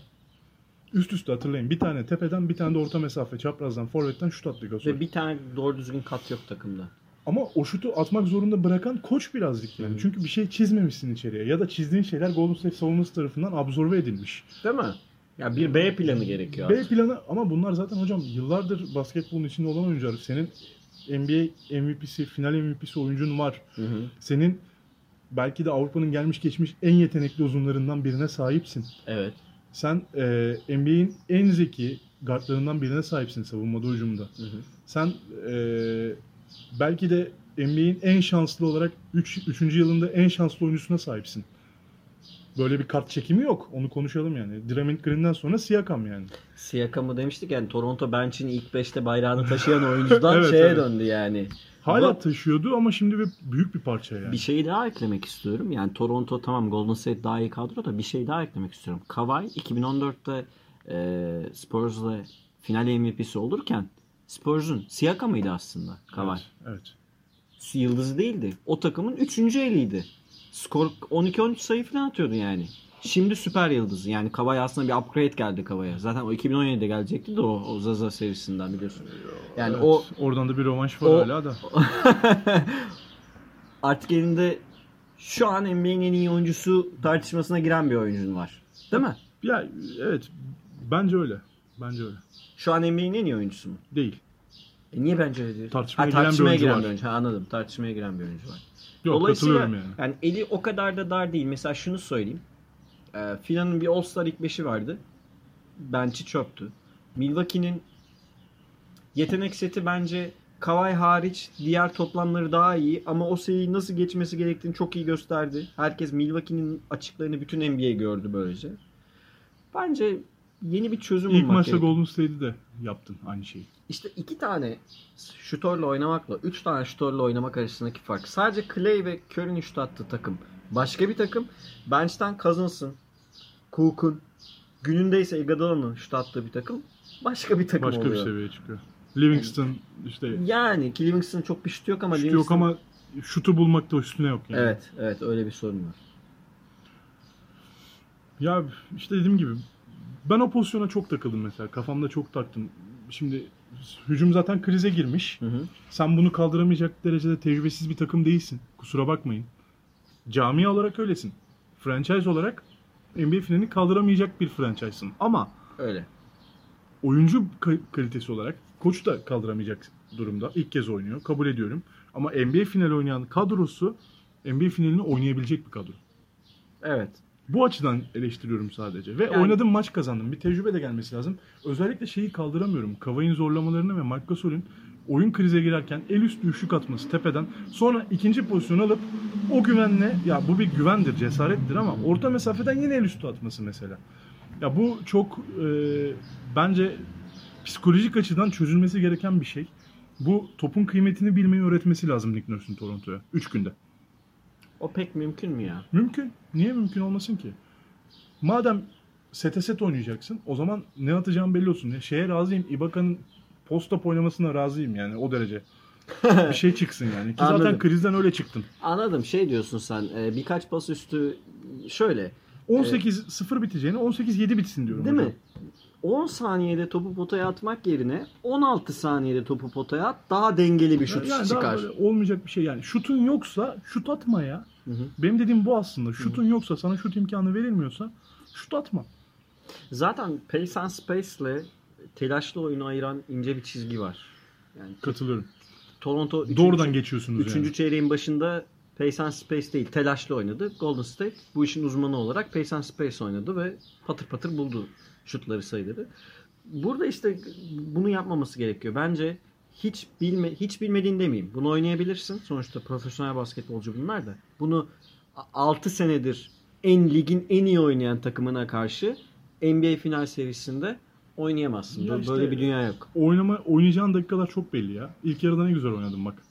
Üst üste hatırlayın. Bir tane tepeden bir tane de orta mesafe çaprazdan forvetten şut attı Gasol. Ve bir tane doğru düzgün kat yok takımda. Ama o şutu atmak zorunda bırakan koç birazcık yani. Hı. Çünkü bir şey çizmemişsin içeriye. Ya da çizdiğin şeyler Golden State savunması tarafından absorbe edilmiş. Değil mi? Ya bir B planı gerekiyor. B planı ama bunlar zaten hocam yıllardır basketbolun içinde olan oyuncular. Senin NBA MVP'si, final MVP'si oyuncun var. Hı hı. Senin belki de Avrupa'nın gelmiş geçmiş en yetenekli uzunlarından birine sahipsin. Evet. Sen e, NBA'in en zeki guardlarından birine sahipsin savunmada hücumda. Hı hı. Sen e, belki de NBA'in en şanslı olarak 3. Üç, 3. yılında en şanslı oyuncusuna sahipsin. Böyle bir kart çekimi yok. Onu konuşalım yani. Draymond Green'den sonra Siakam yani. Siakam'ı demiştik yani Toronto bench'in ilk 5'te bayrağını taşıyan oyuncudan Evet, şeye evet. döndü yani. Hala Ama taşıyordu ama şimdi bir, büyük bir parça yani. bir şey daha eklemek istiyorum. Yani Toronto tamam Golden State daha iyi kadro da bir şey daha eklemek istiyorum. Kawhi 2014'te e, Spurs'la final MVP'si olurken Spurs'un Siakam'ıydı aslında Kawhi. Evet. evet. Yıldızı değildi. O takımın 3. eliydi. Skor 12-13 sayı falan atıyordu yani. Şimdi süper yıldızı. Yani Kawhi aslında bir upgrade geldi Kawhi'ye. Zaten o 2017'de gelecekti de o, o Zaza serisinden biliyorsun. Yani Evet, o oradan da bir rövanş var o- hala da. artık elinde şu an NBA'nin en iyi oyuncusu tartışmasına giren bir oyuncun var. Değil mi? Ya evet bence öyle. Bence öyle. Şu an NBA'nin en iyi oyuncusu mu? Değil. E niye bence öyle diyor? Tartışmaya Ha, giren bir tartışmaya oyuncu giren var. bir oyuncu. Ha, anladım. Tartışmaya giren bir oyuncu var. Yok Dolayısıyla katılıyorum yani. eli o kadar da dar değil. Mesela şunu söyleyeyim. Ee, Filan'ın bir All-Star ilk beşi vardı. Bench'i çöptü. Milwaukee'nin yetenek seti bence Kawhi hariç diğer toplamları daha iyi ama o seriyi nasıl geçmesi gerektiğini çok iyi gösterdi. Herkes Milwaukee'nin açıklarını bütün NBA gördü böylece. Bence yeni bir çözüm İlk bulmak maçta gerekiyor. Golden State'i de yaptın aynı şeyi. İşte iki tane şutörle oynamakla üç tane şutörle oynamak arasındaki fark. Sadece Clay ve Curry'nin şut attığı takım. Başka bir takım bench'ten Cousins'ın, Cook'un, gününde ise Iguodala'nın şut attığı bir takım. Başka bir takım Başka bir oluyor. seviyeye çıkıyor. Livingston işte Yani ki Livingston'ın çok bir şutu yok ama şutu yok Livingston- ama şutu bulmakta üstüne yok yani. Evet, evet öyle bir sorun var. Ya işte dediğim gibi ben o pozisyona çok takıldım mesela. Kafamda çok taktım. Şimdi hücum zaten krize girmiş. Hı hı. Sen bunu kaldıramayacak derecede tecrübesiz bir takım değilsin. Kusura bakmayın. Camia olarak öylesin. Franchise olarak NBA finalini kaldıramayacak bir franchise'sın. Ama Öyle. oyuncu ka- kalitesi olarak koç da kaldıramayacak durumda. İlk kez oynuyor. Kabul ediyorum. Ama NBA finali oynayan kadrosu NBA finalini oynayabilecek bir kadro. Evet. Bu açıdan eleştiriyorum sadece. Ve Yani- oynadığım maç kazandım. Bir tecrübe de gelmesi lazım. Özellikle şeyi kaldıramıyorum. Kavay'ın zorlamalarını ve Marc Gasol'ün oyun krize girerken el üstü üçlük atması tepeden. Sonra ikinci pozisyon alıp o güvenle ya bu bir güvendir, cesarettir ama orta mesafeden yine el üstü atması mesela. Ya bu çok e, bence psikolojik açıdan çözülmesi gereken bir şey. Bu topun kıymetini bilmeyi öğretmesi lazım Nick Nurse'un Toronto'ya. 3 günde. O pek mümkün mü ya? Mümkün. Niye mümkün olmasın ki? Madem sete set oynayacaksın o zaman ne atacağım belli olsun. Ya şeye razıyım. Ibaka'nın post-up oynamasına razıyım yani o derece. bir şey çıksın yani. Ki zaten Anladım. krizden öyle çıktın. Anladım. Şey diyorsun sen. e, birkaç pas üstü şöyle. 18-0 biteceğine 18-7 bitsin diyorum. Değil hocam. mi? 10 saniyede topu potaya atmak yerine 16 saniyede topu potaya at daha dengeli bir şut Yani daha çıkar. böyle olmayacak bir şey yani. Şutun yoksa şut atma ya. Hı hı. Benim dediğim bu aslında. Şutun yoksa sana şut imkanı verilmiyorsa şut atma. Zaten pace and space ile telaşlı oyunu ayıran ince bir çizgi var. Yani Katılıyorum. Toronto 3. Doğrudan geçiyorsunuz Üçüncü yani. çeyreğin başında Pace and Space değil, telaşlı oynadı. Golden State bu işin uzmanı olarak Pace and Space oynadı ve patır patır buldu şutları sayıları. Burada işte bunu yapmaması gerekiyor. Bence hiç bilme hiç bilmediğin demeyeyim. Bunu oynayabilirsin. Sonuçta profesyonel basketbolcu bunlar da. Bunu 6 senedir en ligin en iyi oynayan takımına karşı NBA final serisinde oynayamazsın. Ya Böyle işte- bir dünya yok. Oynama, oynayacağın dakikalar çok belli ya. İlk yarıda ne güzel oynadın bak.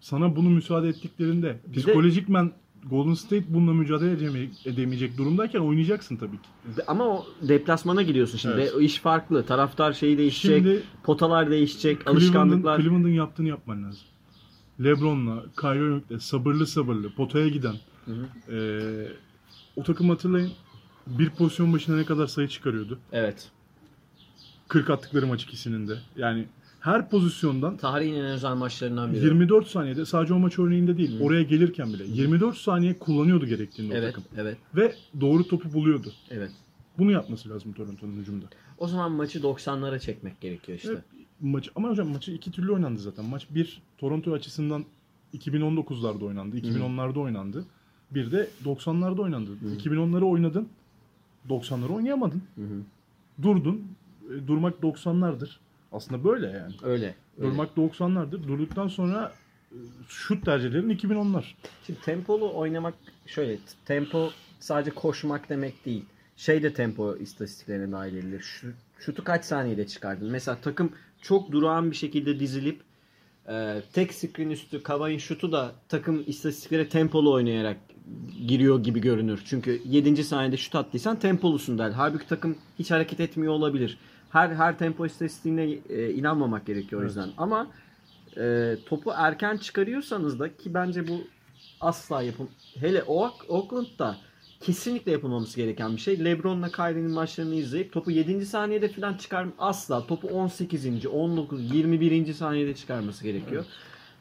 Sana bunu müsaade ettiklerinde Bir de- psikolojikmen Golden State bununla mücadele edemeyecek, edemeyecek durumdayken oynayacaksın tabii ki. Ama o deplasmana gidiyorsun şimdi. Evet. O iş farklı. Taraftar şeyi değişecek. Şimdi potalar değişecek. Cleveland'ın, alışkanlıklar. Cleveland'ın yaptığını yapman lazım. LeBron'la, Kyrie Irving'le sabırlı sabırlı potaya giden Hı hı. eee, o takım hatırlayın bir pozisyon başına ne kadar sayı çıkarıyordu. Evet. 40 attıkları maç ikisinin de. Yani her pozisyondan Tarihin en özel maçlarından biri. 24 saniyede sadece o maç örneğinde değil Hı. oraya gelirken bile 24 saniye kullanıyordu gerektiğinde o Evet, takım. evet, Ve doğru topu buluyordu. evet. Bunu yapması lazım Toronto'nun hücumda. O zaman maçı 90'lara çekmek gerekiyor işte. Evet. Maç, ama hocam maçı iki türlü oynandı zaten. Maç bir Toronto açısından 2019'larda oynandı, 2010'larda oynandı. Bir de 90'larda oynandı. 2010'ları oynadın, 90'ları oynayamadın. Hı hı. Durdun. E, durmak 90'lardır. Aslında böyle yani. Öyle. Durmak 90'lardır. Durduktan sonra e, şut tercihlerin 2010'lar. Şimdi tempolu oynamak şöyle. Tempo sadece koşmak demek değil. Şey de tempo istatistiklerine dahil edilir. Şu, şutu kaç saniyede çıkardın? Mesela takım çok durağan bir şekilde dizilip e, tek screen üstü Kavay'ın şutu da takım istatistiklere tempolu oynayarak giriyor gibi görünür. Çünkü 7. saniyede şut attıysan tempolusun der. Halbuki takım hiç hareket etmiyor olabilir. Her her tempo istatistiğine e, inanmamak gerekiyor o Evet. yüzden. Ama e, topu erken çıkarıyorsanız da ki bence bu asla yapım hele Oak- Oakland'da kesinlikle yapılmaması gereken bir şey. LeBron'la Kyrie'nin maçlarını izleyip topu 7. saniyede falan çıkar asla topu 18. 19. 21. saniyede çıkarması gerekiyor.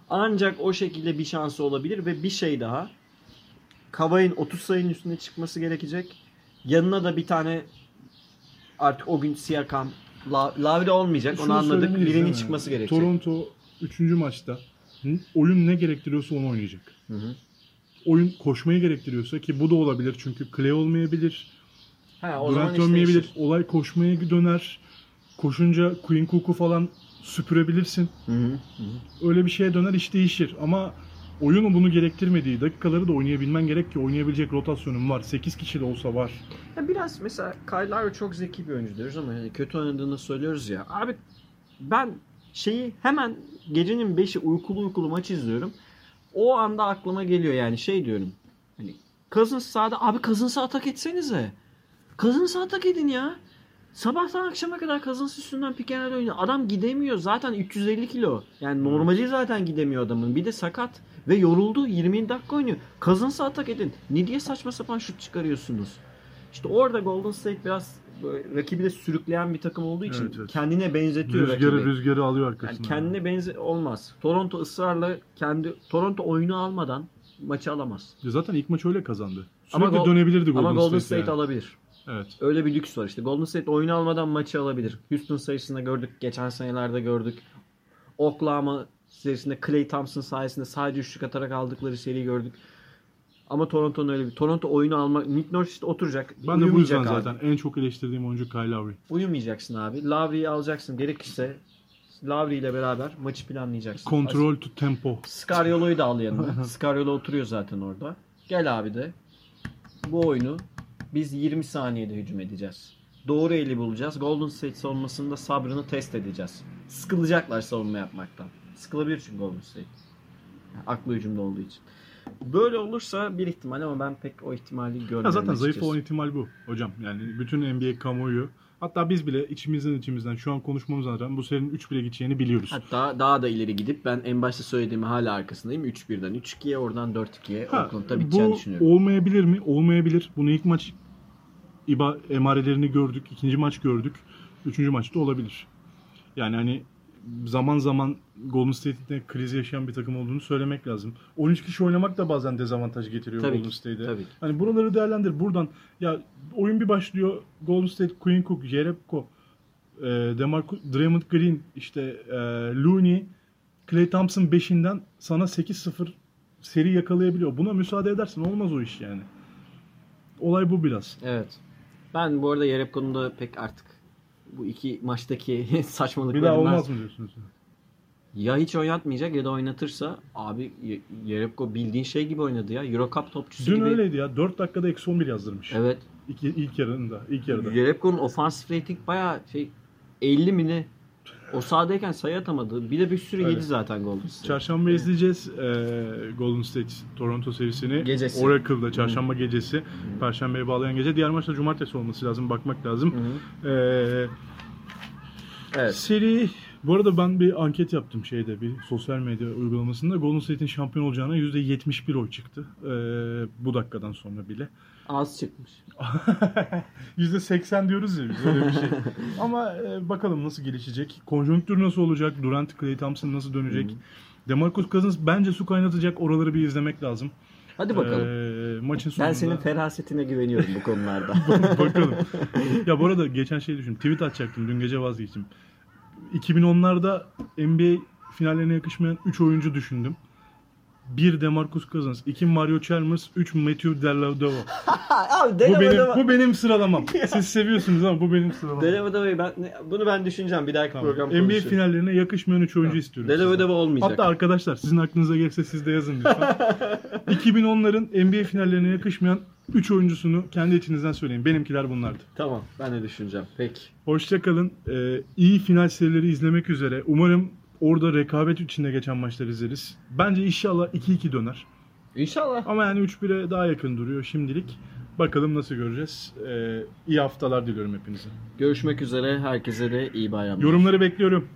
Ancak o şekilde bir şansı olabilir ve bir şey daha. Kavay'ın 30 sayının üstüne çıkması gerekecek. Yanına da bir tane artık o gün Siakam La, Lavre olmayacak onu Şunu anladık. söylemeliyiz değil Birinin çıkması gerekecek. Toronto 3. maçta oyun ne gerektiriyorsa onu oynayacak. Hı hı. Oyun koşmayı gerektiriyorsa ki bu da olabilir çünkü Clay olmayabilir. Ha, o zaman Durant işte dönmeyebilir. değişir. Olay koşmaya döner. Koşunca Queen Cook'u falan süpürebilirsin. Hı hı. Öyle bir şeye döner iş değişir. Ama oyunu bunu gerektirmediği dakikaları da oynayabilmen gerek ki oynayabilecek rotasyonun var. 8 kişi de olsa var. Ya biraz mesela Kyle Lowry çok zeki bir oyuncu diyoruz ama yani kötü oynadığını söylüyoruz ya. Abi ben şeyi hemen gecenin 5'i uykulu uykulu maç izliyorum. O anda aklıma geliyor yani şey diyorum. Hani Cousins sahada abi Cousins'ı atak etsenize. Cousins'ı atak edin ya. Sabahtan akşama kadar Cousins üstünden pick and oynuyor. Adam gidemiyor. Zaten 350 kilo. Yani normali zaten gidemiyor adamın. Bir de sakat. Ve yoruldu. 20 dakika oynuyor. Cousins'ı atak edin. Ne diye saçma sapan şut çıkarıyorsunuz? İşte orada Golden State biraz rakibi de sürükleyen bir takım olduğu için Evet, evet. kendine benzetiyor Rüzgarı rakibi. rüzgarı alıyor Yani arkasına. kendine benze olmaz. Toronto ısrarla kendi Toronto oyunu almadan maçı alamaz. Ya Zaten ilk maç öyle kazandı. Ama Sürekli Gol- dönebilirdi Golden, Ama Golden State. State yani. alabilir. Evet. Öyle bir lüks var işte. Golden State oyunu almadan maçı alabilir. Houston sayısında gördük. Geçen senelerde gördük. Oklahoma serisinde Clay Thompson sayesinde sadece üçlük atarak aldıkları seriyi gördük. Ama Toronto'nun öyle bir. Toronto oyunu almak. Nick Nurse işte oturacak. Ben de bu yüzden abi. zaten en çok eleştirdiğim oyuncu Kyle Lowry. Uyumayacaksın abi. Lowry'i alacaksın. Gerekirse Lowry ile beraber maçı planlayacaksın. Control to tempo. Scariolo'yu da al yanına. Scariolo oturuyor zaten orada. Gel abi de. Bu oyunu biz 20 saniyede hücum edeceğiz. Doğru eli bulacağız. Golden State savunmasında sabrını test edeceğiz. Sıkılacaklar savunma yapmaktan. Sıkılabilir çünkü Golden State. Aklı hücumda olduğu için. Böyle olursa bir ihtimal ama ben pek o ihtimali görmüyorum. Ya zaten zayıf olan ihtimal bu hocam. Yani bütün NBA kamuoyu hatta biz bile içimizden içimizden şu an konuşmamızdan rağmen bu serinin 3 bile gideceğini biliyoruz. Hatta daha da ileri gidip ben en başta söylediğim hala arkasındayım. 3-1'den 3-2'ye oradan 4-2'ye Ha, Oakland'da biteceğini bu düşünüyorum. olmayabilir mi? Olmayabilir. Bunu ilk maç iba emarelerini gördük. ikinci maç gördük. Üçüncü maçta olabilir. Yani hani zaman zaman Golden State'in kriz yaşayan bir takım olduğunu söylemek lazım. 13 kişi oynamak da bazen dezavantaj getiriyor Tabii Golden State'e. tabii ki. Hani buraları değerlendir. Buradan ya oyun bir başlıyor. Golden State, Quinn Cook, Jerebko, e, DeMarcus, Draymond Green, işte e, Looney, Klay Thompson 5'inden sana 8-0 seri yakalayabiliyor. Buna müsaade edersen olmaz o iş yani. Olay bu biraz. Evet. Ben bu arada Yerep konuda pek artık bu iki maçtaki saçmalıkları Bir daha olmaz mı diyorsunuz? Ya hiç oynatmayacak ya da oynatırsa abi Ye- Yerepko bildiğin şey gibi oynadı ya. Euro Cup topçusu Dün gibi. öyleydi ya. 4 dakikada eksi 11 yazdırmış. Evet. İki, ilk yarında. ilk yarıda. Yerepko'nun offensive rating bayağı şey 50 mi ne? O sahadayken sayı atamadı. Bir de bir sürü Evet. yedi zaten Golden State. Çarşamba izleyeceğiz e, Golden State Toronto serisini. Gecesi. Oracle'da çarşamba gecesi. Perşembeye bağlayan gece. Diğer maçta cumartesi olması lazım. Bakmak lazım. E, Evet. Seri bu arada ben bir anket yaptım şeyde bir sosyal medya uygulamasında Golden State'in şampiyon olacağına %71 oy çıktı. Ee, bu dakikadan sonra bile. Az çıkmış. %80 diyoruz ya biz öyle bir şey. Ama e, bakalım nasıl gelişecek. Konjonktür nasıl olacak? Durant, Klay Thompson nasıl dönecek? DeMarcus Cousins bence su kaynatacak. Oraları bir izlemek lazım. Hadi bakalım. Ee, maçın sonunda. ben senin ferasetine güveniyorum bu konularda. Bakalım. ya bu arada geçen şey düşün. Tweet atacaktım. Dün gece vazgeçtim. 2010'larda NBA finallerine yakışmayan 3 oyuncu düşündüm. 1 DeMarcus Cousins, 2 Mario Chalmers, 3 Matthew Dellavedova. Abi Bu benim bu benim sıralamam. Siz seviyorsunuz ama bu benim sıralamam. Demeyi ben bunu ben düşüneceğim bir dahaki Tamam. program NBA konuşuruz. finallerine yakışmayan 3 oyuncu istiyorum. Sizden. deme olmayacak. Hatta arkadaşlar sizin aklınıza gelirse siz de yazın lütfen. 2010'ların NBA finallerine yakışmayan 3 oyuncusunu kendi içinizden söyleyin. Benimkiler bunlardı. Tamam ben de düşüneceğim. Peki. Hoşçakalın. Ee, iyi final serileri izlemek üzere. Umarım orada rekabet içinde geçen maçlar izleriz. Bence inşallah 2-2 döner. İnşallah. Ama yani 3-1'e daha yakın duruyor şimdilik. Bakalım nasıl göreceğiz. Ee, iyi haftalar diliyorum hepinize. Görüşmek üzere. Herkese de iyi bayramlar. Yorumları bekliyorum.